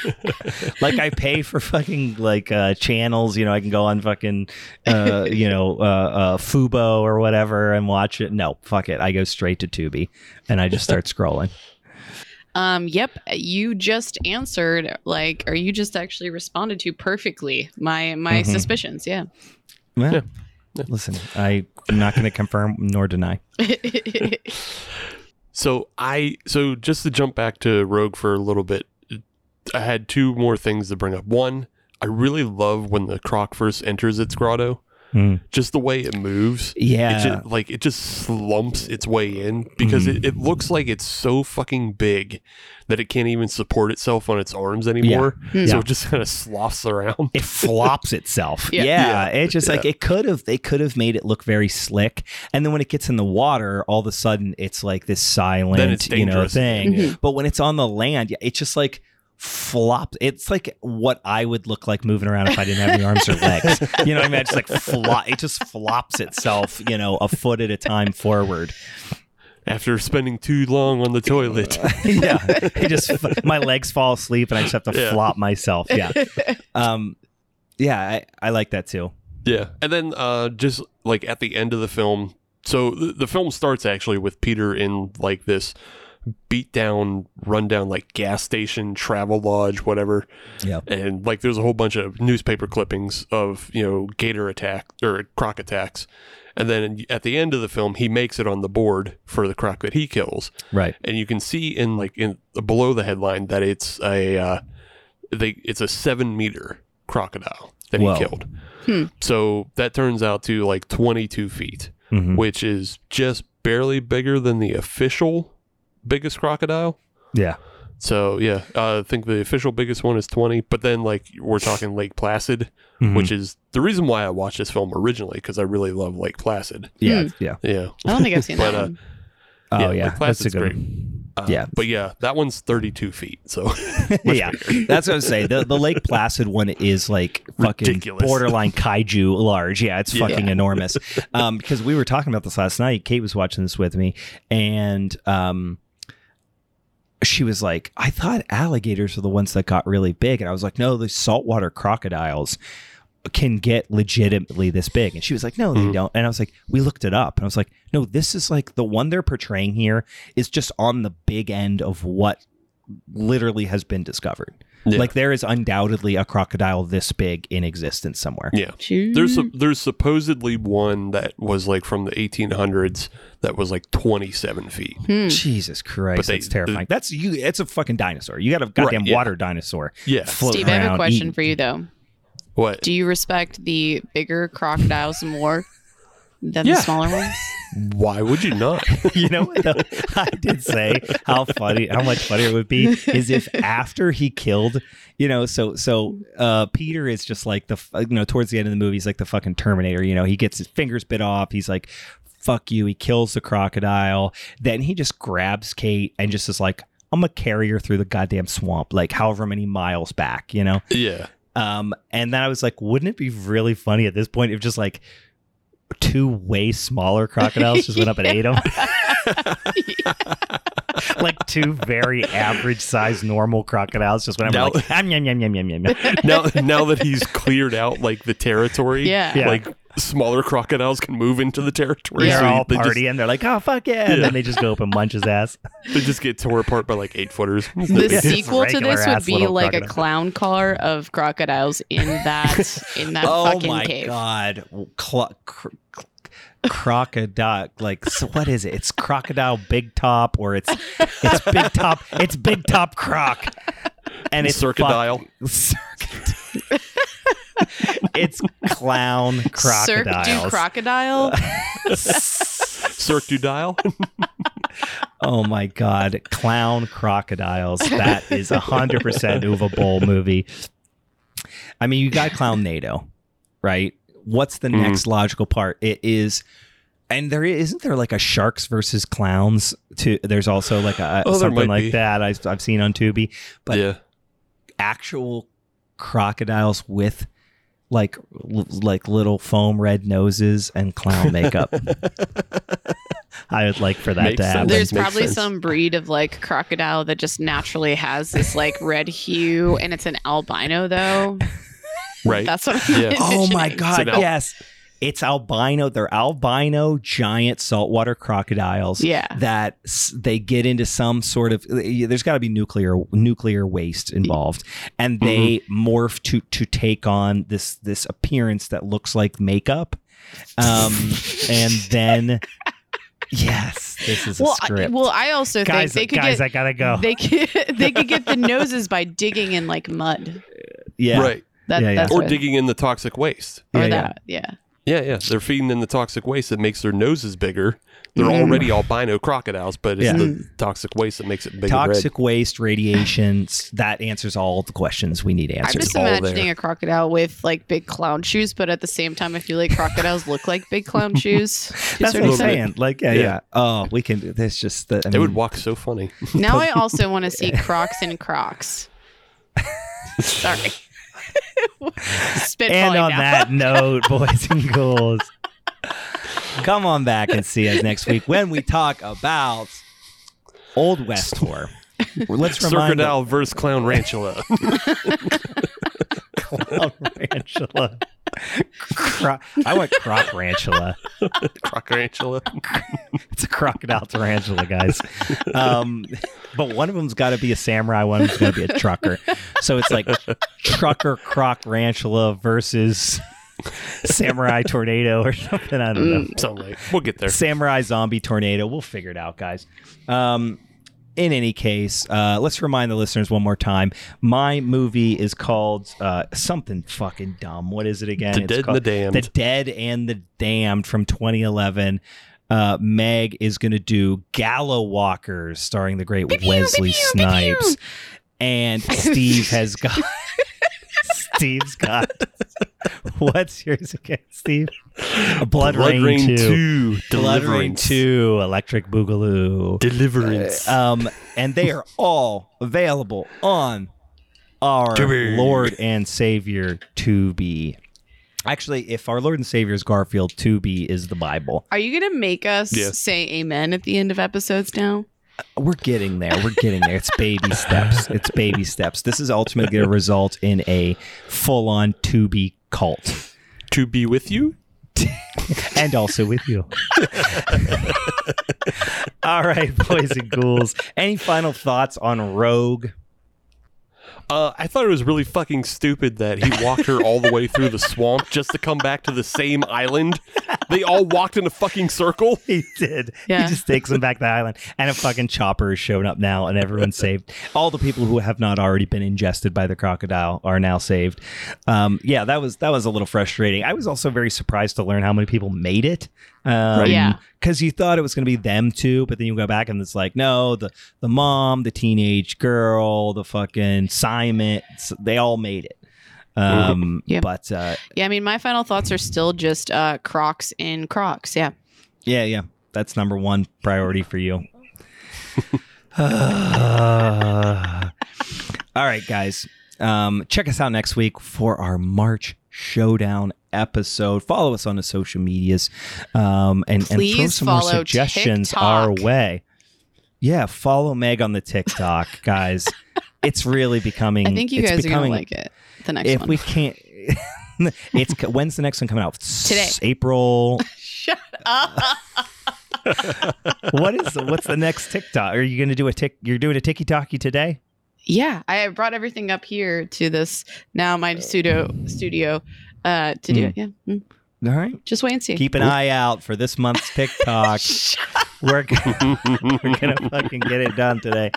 like I pay for fucking like uh channels, you know, I can go on fucking uh you know, uh, uh Fubo or whatever and watch it. No, fuck it. I go straight to Tubi and I just start scrolling. Um, yep, you just answered like or you just actually responded to perfectly my my Mhm. suspicions, yeah. Well, Yeah. listen, I am not going to confirm nor deny. So I so just to jump back to Rogue for a little bit, I had two more things to bring up. One, I really love when the croc first enters its grotto. Mm. Just the way it moves. Yeah, It just, like it just slumps its way in because Mhm. it, it looks like it's so fucking big that it can't even support itself on its arms anymore. Hmm. So Yeah. it just kind of sloughs around. it flops itself. Yeah. Yeah, Yeah. it just like it could have. They could have made it look very slick, and then when it gets in the water, all of a sudden it's like this silent, you know, dangerous. thing. Yeah. But when it's on the land, yeah, it's just like flops. It's like what I would look like moving around if I didn't have any arms or legs. You know what I mean? It's like flop. It just flops itself, you know, a foot at a time forward. After spending too long on the toilet. yeah, it just my legs fall asleep and I just have to Yeah. flop myself. Yeah, um, yeah, I, I like that too. Yeah, and then uh, just like at the end of the film, so the, the film starts actually with Peter in like this beat down, rundown like gas station, travel lodge, whatever, Yeah, and like there's a whole bunch of newspaper clippings of you know gator attack or croc attacks, and then at the end of the film, he makes it on the board for the croc that he kills, right. and you can see in like in below the headline that it's a uh, they it's a seven meter crocodile that Whoa. he killed. Hmm. So that turns out to like 22 feet, Mhm. which is just barely bigger than the official biggest crocodile. Yeah, So yeah, uh, I think the official biggest one is 20, but then like we're talking Lake Placid, Mhm. which is the reason why I watched this film originally because I really love Lake Placid. yeah, yeah. Yeah. I don't think I've seen But, that uh, one. Oh Yeah, yeah, like that's a Placid's good. great. Uh, Yeah. But yeah, that one's 32 feet. So yeah, that's what I was saying. The the Lake Placid one is like fucking Ridiculous. borderline kaiju large. Yeah, it's Yeah. fucking enormous. Um, because we were talking about this last night. Kate was watching this with me, and um, she was like, "I thought alligators are the ones that got really big," and I was like, "No, the saltwater crocodiles." can get legitimately this big and she was like no they Mhm. don't and i was like we looked it up and i was like no this is like the one they're portraying here is just on the big end of what literally has been discovered Yeah. like there is undoubtedly a crocodile this big in existence somewhere. yeah. Choo- There's a, there's supposedly one that was like from the 1800s that was like 27 feet. Hmm. Jesus Christ, But they- that's terrifying. that's you. It's a fucking dinosaur. You got a goddamn yeah. water dinosaur. Yeah. floating Steve, I have a question eating- for you though. What? Do you respect the bigger crocodiles more than Yeah. the smaller ones? Why would you not? you know. I did say how funny, how much funnier it would be is if after he killed, you know, so so uh, Peter is just like the, you know, towards the end of the movie, he's like the fucking Terminator. You know, he gets his fingers bit off. He's like, "Fuck you." He kills the crocodile. Then he just grabs Kate and just is like, "I'm gonna carry her through the goddamn swamp, like however many miles back." You know. yeah. Um, and then I was like, wouldn't it be really funny at this point if just like two way smaller crocodiles just went up and ate them. like two very average sized normal crocodiles just went up and Now- like yum yum yum yum yum yum. yum. now now that he's cleared out like the territory, Yeah. Yeah. like smaller crocodiles can move into the territory. They're so all they just, partying. They're like, oh fuck yeah, and Yeah. then they just go up and munch his ass. they just get tore apart by like eight footers. The Yeah. sequel to this would be little like a clown car of crocodiles in that in that oh fucking my cave. god, Clo- cr- cr- crocodile like so what is it? It's crocodile big top or it's it's big top it's big top croc. And it's Circadile. fuck- it's clown Cirque du crocodile. Cirque du Dial. oh my god. Clown crocodiles. That is a hundred percent Uwe Boll movie. I mean you got Clownado right what's the Mhm. next logical part it is and there isn't there like a sharks versus clowns too there's also like a Oh, something like be. that I've, I've seen on tubi but yeah. actual crocodiles with like l- like little foam red noses and clown makeup i would like for that Makes to happen sense. There's makes probably sense. some breed of like crocodile that just naturally has this like red hue, and it's an albino though. Right. That's what I'm Yeah. Oh my god, an al- yes. It's albino. They're albino giant saltwater crocodiles. Yeah. That s- they get into some sort of there's got to be nuclear nuclear waste involved and they morph to to take on this this appearance that looks like makeup. Um and then yes, this is a Well, I, script. well, I also guys, think they could guys, get I got to go. they could they could get the noses by digging in like mud. yeah. Right. That, Yeah, yeah. Or what- digging in the toxic waste. or Yeah, yeah. that. Yeah. Yeah, yeah. They're feeding in the toxic waste that makes their noses bigger. They're Mm. already albino crocodiles, but it's Yeah. the toxic waste that makes it bigger. and Toxic waste, radiation, s- that answers all the questions we need answered. I'm just all imagining there. a crocodile with like big clown shoes, but at the same time, I feel like crocodiles look like big clown shoes. That's what I'm little bit. saying. Like, yeah, yeah, Yeah. Oh, we can do this. Just the, I They would walk so funny. Now I also want to see Crocs and Crocs. Sorry. Spitballing and on now. that note, boys and girls, come on back and see us next week when we talk about Old West tour. Let's remind the Circadile versus Clown Ranchula. Clown Ranchula. Cro- I want Croc Ranchula. Croc Ranchula. It's a crocodile tarantula, guys. Um, but one of them's got to be a samurai. One of them's got to be a trucker. So it's like trucker croc ranchula versus samurai tornado or something. I don't know. Something like We'll get there. Samurai zombie tornado. We'll figure it out, guys. Um, in any case, uh, let's remind the listeners one more time. My movie is called uh, something fucking dumb. What is it again? The It's Dead and the Damned. The Dead and the Damned from 2011. Uh, Meg is going to do Gallowwalkers, starring the great Wesley Snipes, and Steve has got. Steve's got. What's yours again, Steve? Blood, Rain, 2. BloodRayne Deliverance. 2, Electric Boogaloo. Deliverance. Um, and they are all available on our Tubi. Lord and Savior Tubi. Actually, if our Lord and Savior is Garfield, Tubi is the Bible. Are you gonna make us Yeah. say amen at the end of episodes now? We're getting there. We're getting there. It's baby steps. It's baby steps. This is ultimately going to result in a full-on Tubi cult, to be with you? and also with you. All right, boys and ghouls. Any final thoughts on Rogue? Uh, I thought it was really fucking stupid that he walked her all the way through the swamp just to come back to the same island. They all walked in a fucking circle. He did. Yeah. He just takes them back to the island, and a fucking chopper is showing up now, and everyone's saved. All the people who have not already been ingested by the crocodile are now saved. Um, yeah, that was that was a little frustrating. I was also very surprised to learn how many people made it. Um, Yeah. because you thought it was going to be them too, but then you go back and it's like, no, the the mom, the teenage girl, the fucking Simon, they all made it. Um, Yeah. but uh, Yeah, I mean, my final thoughts are still just uh, Crocs in Crocs. Yeah. Yeah, yeah. That's number one priority for you. All right, guys. Um, check us out next week for our March Showdown episode. Follow us on the social medias, um, and, and throw some more suggestions our way. Yeah, follow Meg on the TikTok, guys. it's really becoming. I think you it's guys are gonna like it. The next one. If one. we can't, it's when's the next one coming out? Today. April. Shut up. what is what's the next TikTok? Are you going to do a tick? You're doing a Tiki Talkie today? Yeah, I brought everything up here to this now my studio studio uh to do Mm. it. Yeah. Mm. All right. Just wait and see. Keep an eye out for this month's TikTok. we're gonna, we're gonna fucking get it done today.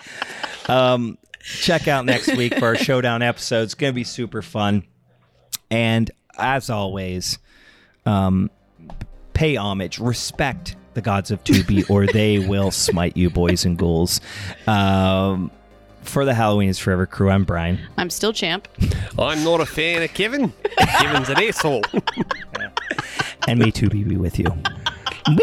Um, check out next week for our showdown episode. It's gonna be super fun. And as always, um, pay homage, respect the gods of Tubi, or they will smite you, boys and ghouls. Um, for the Halloween is Forever crew, I'm Brian. I'm still champ. I'm not a fan of Kevin. Kevin's an asshole. And may Tubi be with you. Bye.